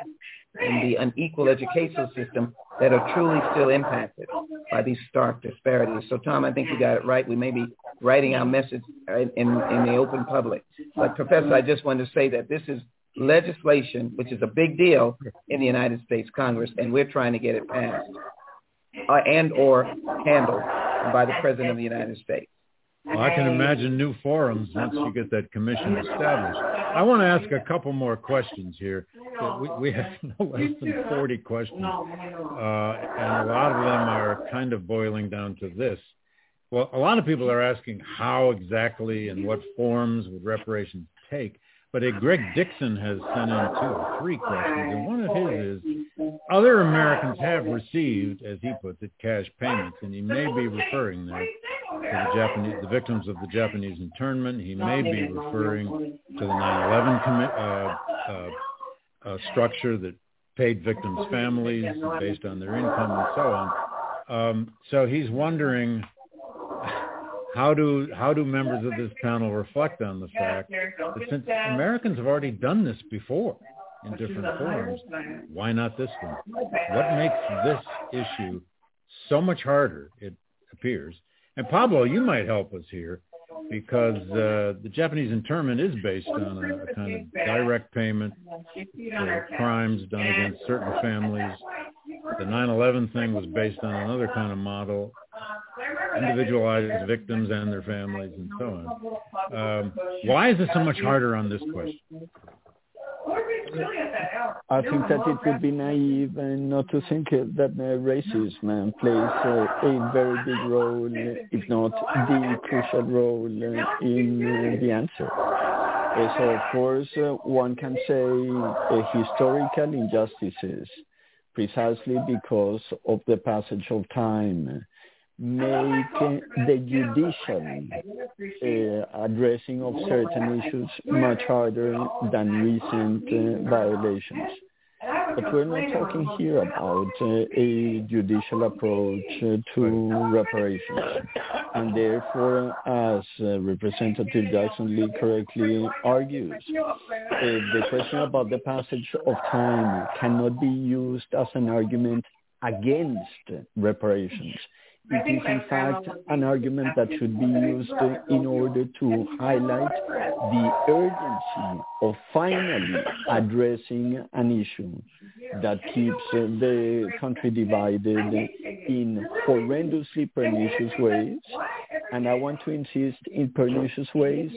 in the unequal educational system that are truly still impacted by these stark disparities. So, Tom, I think you got it right. We may be writing our message in, in, in the open public. But, Professor, I just wanted to say that this is legislation, which is a big deal in the United States Congress, and we're trying to get it passed uh, and or handled by the President of the United States. Well, I can imagine new forums once you get that commission established. I want to ask a couple more questions here. We, we have [LAUGHS] no less than 40 questions, uh, and a lot of them are kind of boiling down to this. Well, a lot of people are asking how exactly and what forms would reparations take. But a Greg Dixon has sent in two or three questions, and one of his is, other Americans have received, as he puts it, cash payments, and he may be referring there the Japanese, the victims of the Japanese internment. He may be referring to the 9/11 commi- uh, uh, uh, structure that paid victims' families based on their income and so on. Um, so he's wondering how do how do members of this panel reflect on the fact that since Americans have already done this before in different forms, why not this one? What makes this issue so much harder? It appears. And Pablo, you might help us here because uh, the Japanese internment is based on a, a kind of direct payment for crimes done against certain families. The 9/11 thing was based on another kind of model, individualized victims and their families and so on. Um, why is it so much harder on this question? I think that it would be naive and not to think that racism plays a very big role, if not the crucial role uh, in the answer. Uh, so of course, uh, one can say historical injustices precisely because of the passage of time make the judicial uh, addressing of certain issues much harder than recent uh, violations. But we're not talking here about uh, a judicial approach uh, to reparations. And therefore, as uh, Representative Jackson Lee correctly argues, uh, the question about the passage of time cannot be used as an argument against reparations it is in fact an argument that should be used in order to highlight the urgency of finally addressing an issue that keeps uh, the country divided in horrendously pernicious ways. And I want to insist in pernicious ways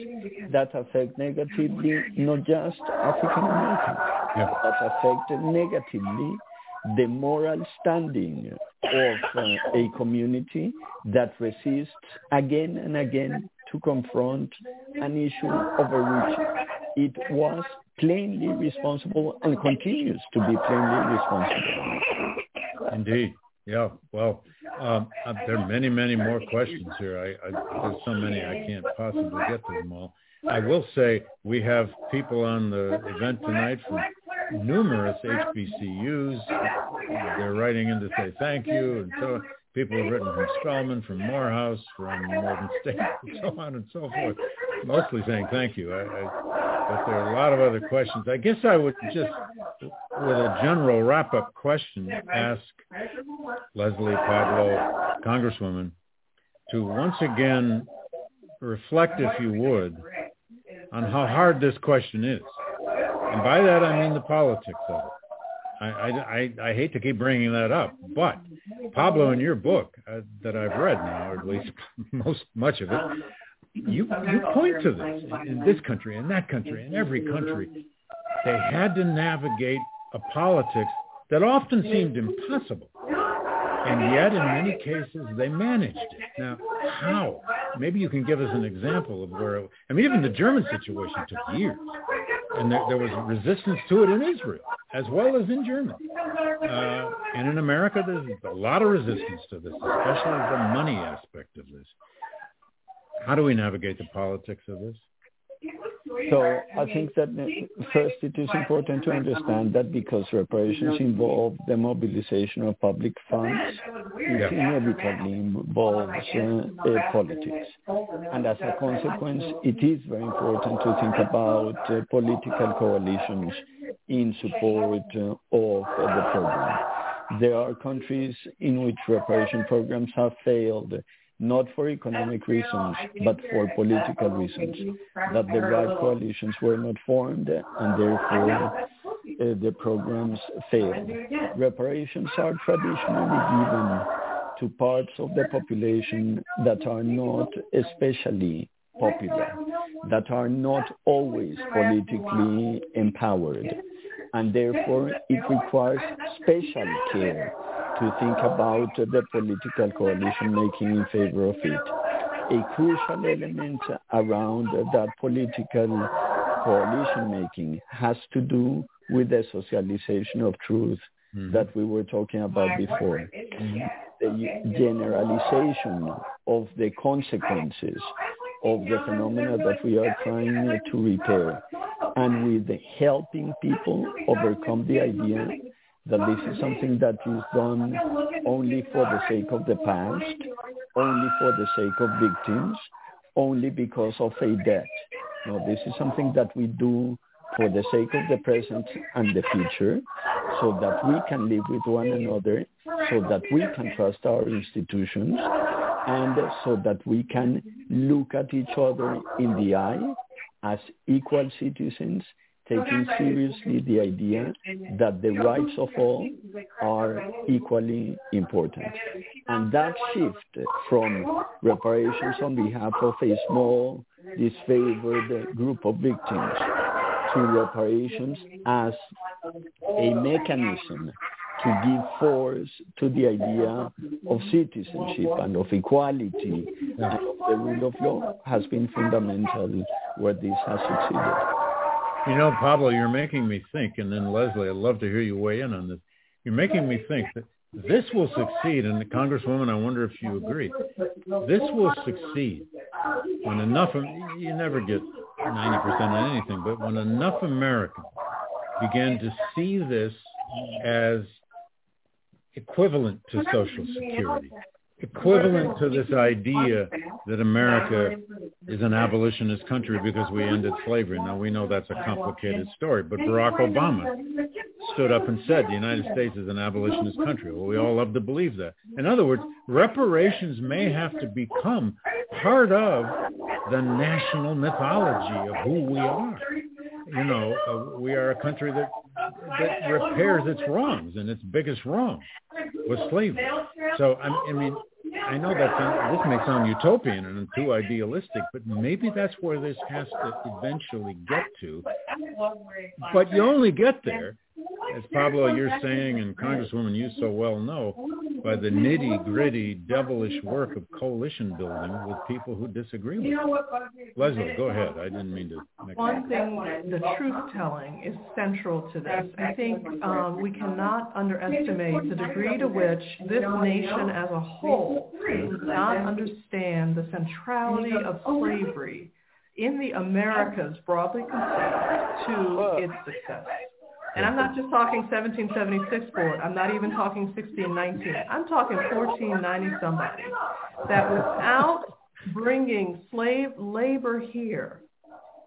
that affect negatively not just African Americans, yeah. but affect negatively the moral standing of uh, a community that resists again and again to confront an issue over which it was plainly responsible and continues to be plainly responsible. Indeed. Yeah. Well, um, uh, there are many, many more questions here. I, I, there's so many I can't possibly get to them all. I will say we have people on the event tonight from numerous HBCUs. They're writing in to say thank you, and so people have written from Spelman, from Morehouse, from Morgan State, [LAUGHS] and so on and so forth. Mostly saying thank you. I, I, but there are a lot of other questions. I guess I would just, with a general wrap-up question, ask Leslie Pablo, Congresswoman, to once again reflect, if you would, on how hard this question is. And by that, I mean the politics of it. I, I, I, hate to keep bringing that up, but Pablo, in your book uh, that I've read now, or at least [LAUGHS] most much of it, you you point to this in this country, in that country, in every country. They had to navigate a politics that often seemed impossible, and yet in many cases they managed it. Now, how? Maybe you can give us an example of where. I mean, even the German situation took years and there, there, was resistance to it in Israel as well as in Germany. Uh, and in America, there's a lot of resistance to this, especially the money aspect of this. How do we navigate the politics of this? So I think that first it is important to understand that because reparations involve the mobilization of public funds, it inevitably involves uh, politics. And as a consequence, it is very important to think about uh, political coalitions in support uh, of the program. There are countries in which reparation programs have failed not for economic reasons, but for political reasons, that the right coalitions were not formed and therefore uh, the programs failed. Reparations are traditionally given to parts of the population that are not especially popular, that are not always politically empowered, and therefore it requires special care to think about the political coalition making in favor of it. A crucial element around that political coalition making has to do with the socialization of truth mm-hmm. that we were talking about before. Mm-hmm. The generalization of the consequences of the phenomena that we are trying to repair and with helping people overcome the idea that this is something that is done only for the sake of the past, only for the sake of victims, only because of a debt. No, this is something that we do for the sake of the present and the future, so that we can live with one another, so that we can trust our institutions, and so that we can look at each other in the eye as equal citizens taking seriously the idea that the rights of all are equally important. And that shift from reparations on behalf of a small, disfavored group of victims to reparations as a mechanism to give force to the idea of citizenship and of equality and of the rule of law has been fundamental where this has succeeded. You know, Pablo, you're making me think, and then Leslie, I'd love to hear you weigh in on this. You're making me think that this will succeed, and Congresswoman, I wonder if you agree. This will succeed when enough, you never get 90% on anything, but when enough Americans begin to see this as equivalent to Social Security, equivalent to this idea that America is an abolitionist country because we ended slavery. Now we know that's a complicated story, but Barack Obama stood up and said the United States is an abolitionist country. Well, we all love to believe that. In other words, reparations may have to become part of the national mythology of who we are. You know, uh, we are a country that that repairs its wrongs, and its biggest wrong was slavery. So I, I mean, I know that sound, this may sound utopian and too idealistic, but maybe that's where this has to eventually get to. But you only get there as Pablo, you're saying, and Congresswoman, you so well know, by the nitty gritty, devilish work of coalition building with people who disagree with you. Leslie, go ahead. I didn't mean to. Make One thing, the truth telling is central to this. I think um, we cannot underestimate the degree to which this nation as a whole does not understand the centrality of slavery in the Americas broadly considered to its success. And I'm not just talking 1776 board. I'm not even talking 1619. I'm talking 1490 somebody. That without bringing slave labor here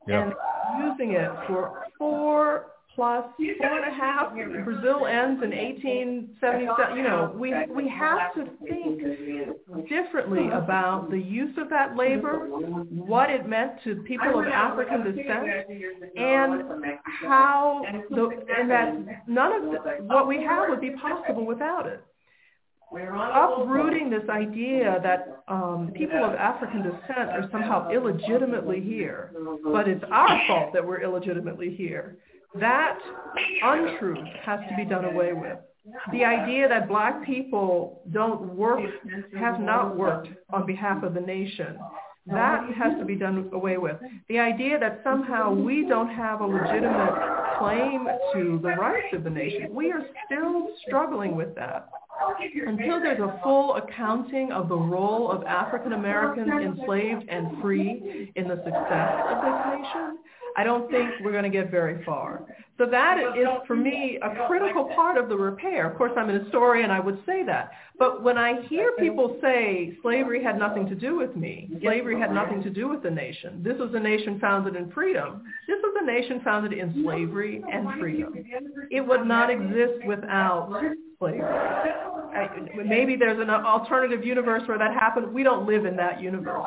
and using it for four plus four and a half. Brazil ends in 1877. You know, we we have to think differently about the use of that labor, what it meant to people of African descent, and how the and that none of the, what we have would be possible without it. Uprooting this idea that um, people of African descent are somehow illegitimately here, but it's our fault that we're illegitimately here that untruth has to be done away with. The idea that black people don't work, have not worked on behalf of the nation, that has to be done away with. The idea that somehow we don't have a legitimate claim to the rights of the nation, we are still struggling with that. Until there's a full accounting of the role of African Americans enslaved and free in the success of this nation, I don't think we're going to get very far. So that is, for me, a critical part of the repair. Of course, I'm an historian, I would say that. But when I hear people say slavery had nothing to do with me, slavery had nothing to do with the nation, this was a nation founded in freedom, this was a nation founded in slavery and freedom. It would not exist without slavery. maybe there's an alternative universe where that happened. We don't live in that universe.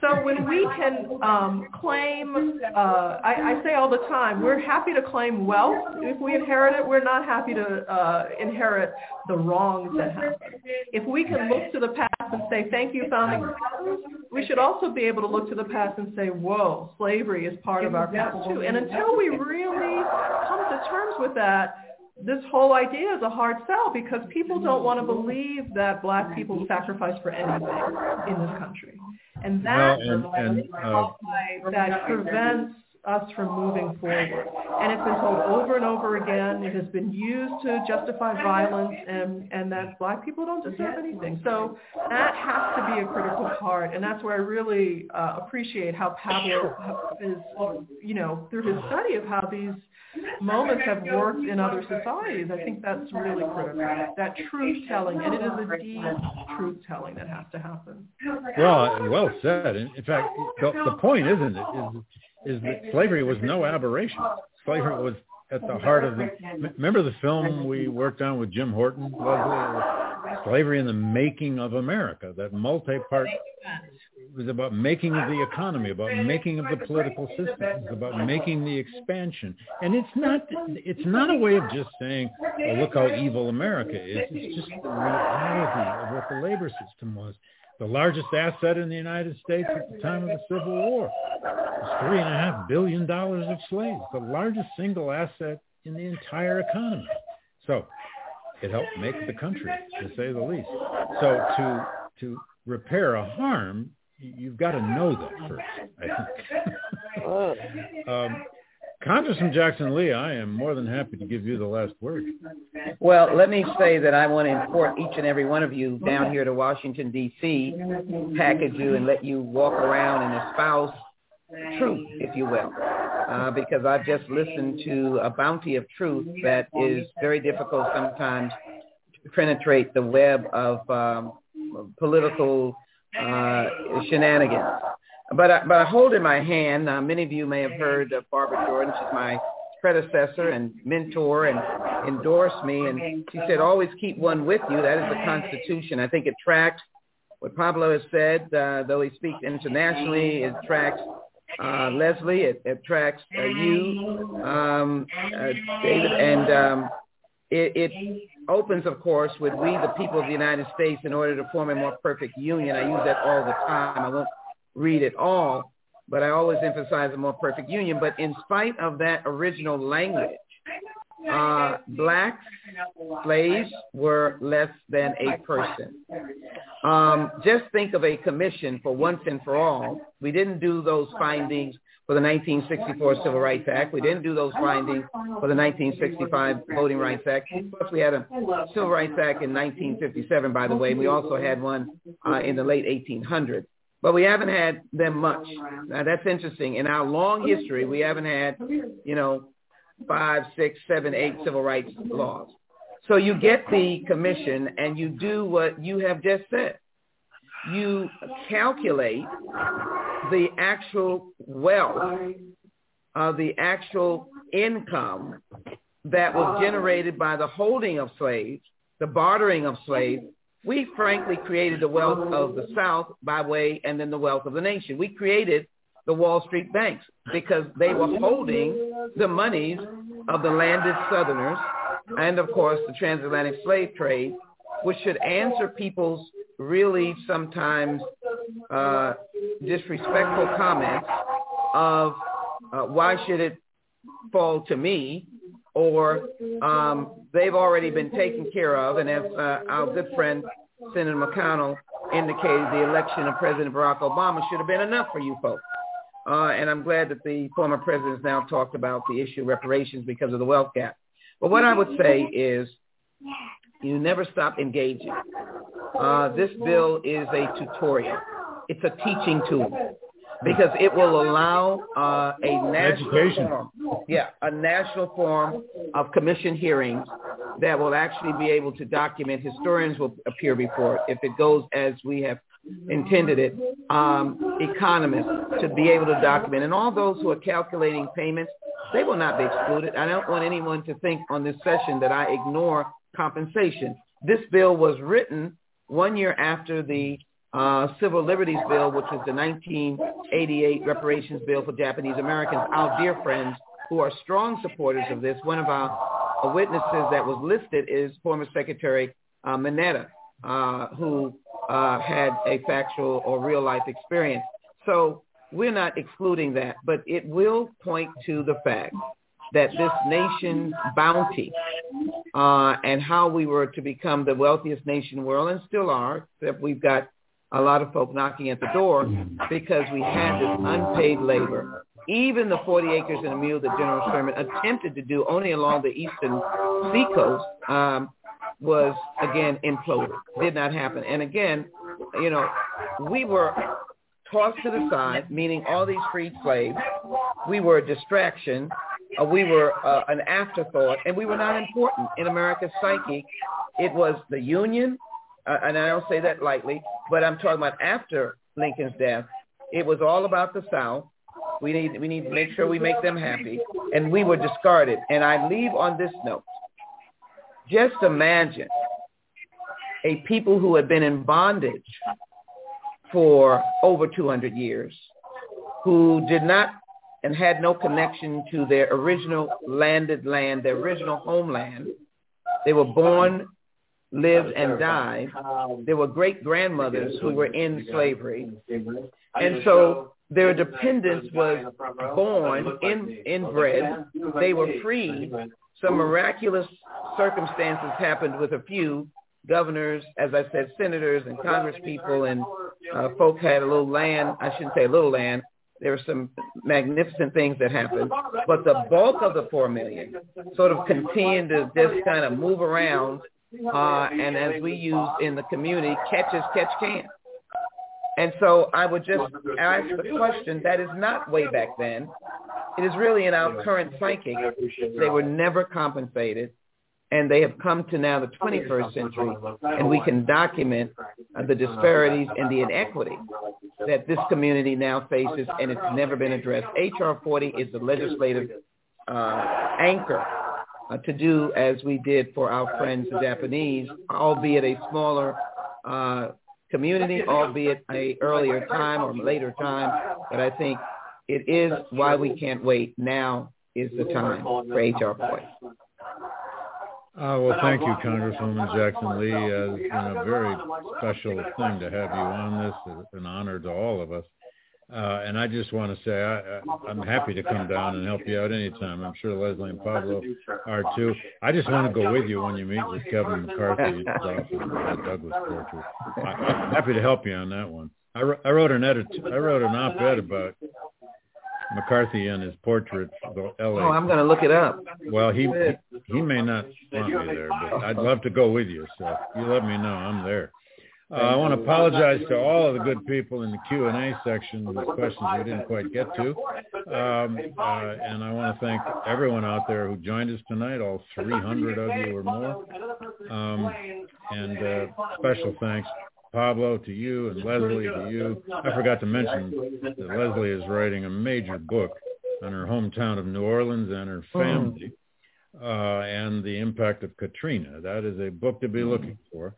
So when we can um, claim, uh, I, I say all the time, we're happy to claim wealth if we inherit it. We're not happy to uh, inherit the wrongs that happen. If we can look to the past and say, thank you, founding we should also be able to look to the past and say, whoa, slavery is part of our past too. And until we really come to terms with that, this whole idea is a hard sell because people don't want to believe that black people sacrifice for anything in this country. And that, well, and, and, uh, that prevents us from moving forward. And it's been told over and over again. It has been used to justify violence and, and that black people don't deserve anything. So that has to be a critical part. And that's where I really uh, appreciate how Pablo is, you know, through his study of how these moments have worked in other societies. I think that's really critical. That truth telling, and it is a deep truth telling that has to happen. Well, well said. In, in fact, the, the point, isn't it, is, is that slavery was no aberration. Slavery was at the heart of the. Remember the film we worked on with Jim Horton, Leslie, Slavery in the Making of America, that multi-part it was about making of the economy, about making of the political system, it's about making the expansion. And it's not it's not a way of just saying, oh, look how evil America is. It's just the reality of what the labor system was. The largest asset in the United States at the time of the Civil War was three and a half billion dollars of slaves, the largest single asset in the entire economy. So it helped make the country, to say the least. So to to repair a harm you've got to know that first, I think. [LAUGHS] um, Congressman Jackson Lee, I am more than happy to give you the last word. Well, let me say that I want to import each and every one of you down here to Washington, D.C., package you and let you walk around and espouse truth, if you will, uh, because I've just listened to a bounty of truth that is very difficult sometimes to penetrate the web of um, political uh, shenanigans. But I, but I hold in my hand. Uh, many of you may have heard of Barbara Jordan. She's my predecessor and mentor and endorsed me. And she said, always keep one with you. That is the Constitution. I think it tracks what Pablo has said, uh, though he speaks internationally, it tracks uh, Leslie, it, it tracks uh, you, um, uh, David, and um, it, it opens, of course, with we, the people of the United States, in order to form a more perfect union. I use that all the time. I won't read it all, but I always emphasize a more perfect union. But in spite of that original language, uh, black slaves were less than a person. Um, just think of a commission for once and for all. We didn't do those findings for the 1964 Civil Rights Act. We didn't do those findings for the 1965 Voting Rights Act. Plus, we had a Civil Rights Act in 1957, by the way. We also had one uh, in the late 1800s but we haven't had them much. Now that's interesting. In our long history, we haven't had, you know, five, six, seven, eight civil rights laws. So you get the commission and you do what you have just said. You calculate the actual wealth, uh, the actual income that was generated by the holding of slaves, the bartering of slaves, we frankly created the wealth of the South by way and then the wealth of the nation. We created the Wall Street banks because they were holding the monies of the landed Southerners and, of course, the transatlantic slave trade, which should answer people's really sometimes uh, disrespectful comments of uh, why should it fall to me or um, they've already been taken care of. And as uh, our good friend Senator McConnell indicated, the election of President Barack Obama should have been enough for you folks. Uh, and I'm glad that the former president has now talked about the issue of reparations because of the wealth gap. But what I would say is you never stop engaging. Uh, this bill is a tutorial. It's a teaching tool because it will allow uh, a national Education. form, yeah, a national form of commission hearings that will actually be able to document. Historians will appear before it if it goes as we have intended it. Um, economists to be able to document, and all those who are calculating payments, they will not be excluded. I don't want anyone to think on this session that I ignore compensation. This bill was written one year after the uh, Civil Liberties Bill, which was the 1988 reparations bill for Japanese Americans. Our dear friends who are strong supporters of this, one of our witnesses that was listed is former Secretary uh, Mineta, uh, who uh, had a factual or real life experience. So we're not excluding that, but it will point to the fact that this nation's bounty uh, and how we were to become the wealthiest nation in the world and still are, except we've got a lot of folk knocking at the door because we had this unpaid labor. Even the 40 acres and a mule that General Sherman attempted to do only along the eastern seacoast um, was, again, imploded. Did not happen. And again, you know, we were tossed to the side, meaning all these freed slaves. We were a distraction. Uh, we were uh, an afterthought, and we were not important in America's psyche. It was the Union, uh, and I don't say that lightly, but I'm talking about after Lincoln's death. It was all about the South. We need we need to make sure we make them happy, and we were discarded. And I leave on this note. Just imagine a people who had been in bondage for over 200 years, who did not and had no connection to their original landed land, their original homeland. They were born lived and died. There were great grandmothers who were in slavery. And so their dependence was born, in, inbred. They were freed. Some miraculous circumstances happened with a few governors, as I said, senators and congresspeople and uh, folk had a little land. I shouldn't say a little land. There were some magnificent things that happened. But the bulk of the four million sort of continued to just kind of move around uh, and as we use in the community, catch as catch can. And so I would just ask the question that is not way back then. It is really in our current psyche. They were never compensated, and they have come to now the 21st century, and we can document uh, the disparities and the inequity that this community now faces, and it's never been addressed. H.R. 40 is the legislative uh, anchor uh, to do as we did for our friends the Japanese, albeit a smaller uh, community, albeit a earlier time or later time. But I think it is why we can't wait. Now is the time for HR 40. Uh, well, thank you, Congresswoman Jackson Lee. Uh, it's been a very special thing to have you on this. It's an honor to all of us. Uh, and I just want to say I, I, I'm happy to come down and help you out anytime. I'm sure Leslie and Pablo are too. I just want to go with you when you meet with Kevin McCarthy at Douglass Portrait. I, I'm happy to help you on that one. I, I wrote an edit. I wrote an op-ed about McCarthy and his portrait. The LA. Oh, I'm going to look it up. Well, he he may not want me there, but I'd love to go with you. So you let me know. I'm there. Uh, I want to apologize to all of the good people in the Q&A section with questions we didn't quite get to. Um, uh, and I want to thank everyone out there who joined us tonight, all 300 of you or more. Um, and uh, special thanks Pablo, to you, and Leslie, to you. I forgot to mention that Leslie is writing a major book on her hometown of New Orleans and her oh. family uh, and the impact of Katrina. That is a book to be mm-hmm. looking for.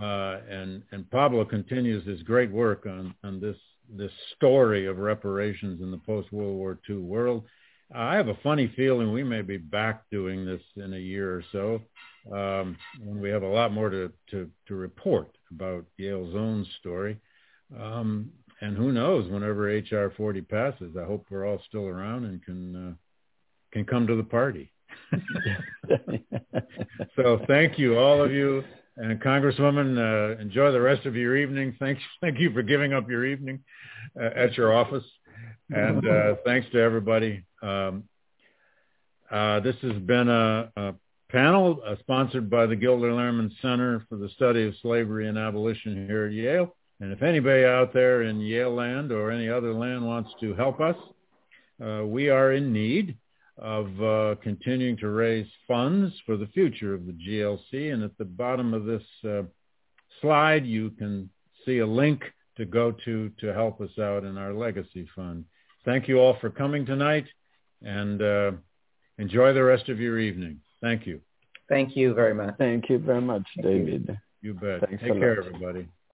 Uh, and, and Pablo continues his great work on, on this, this story of reparations in the post-World War II world. I have a funny feeling we may be back doing this in a year or so um, when we have a lot more to, to, to report about Yale's own story. Um, and who knows, whenever HR 40 passes, I hope we're all still around and can, uh, can come to the party. [LAUGHS] so thank you, all of you. And Congresswoman, uh, enjoy the rest of your evening. Thanks, thank you for giving up your evening uh, at your office. And uh, thanks to everybody. Um, uh, this has been a, a panel uh, sponsored by the Gilder Lehrman Center for the Study of Slavery and Abolition here at Yale. And if anybody out there in Yale land or any other land wants to help us, uh, we are in need of uh, continuing to raise funds for the future of the GLC. And at the bottom of this uh, slide, you can see a link to go to to help us out in our legacy fund. Thank you all for coming tonight and uh, enjoy the rest of your evening. Thank you. Thank you very much. Thank you very much, David. You, you bet. Thanks Take care, everybody.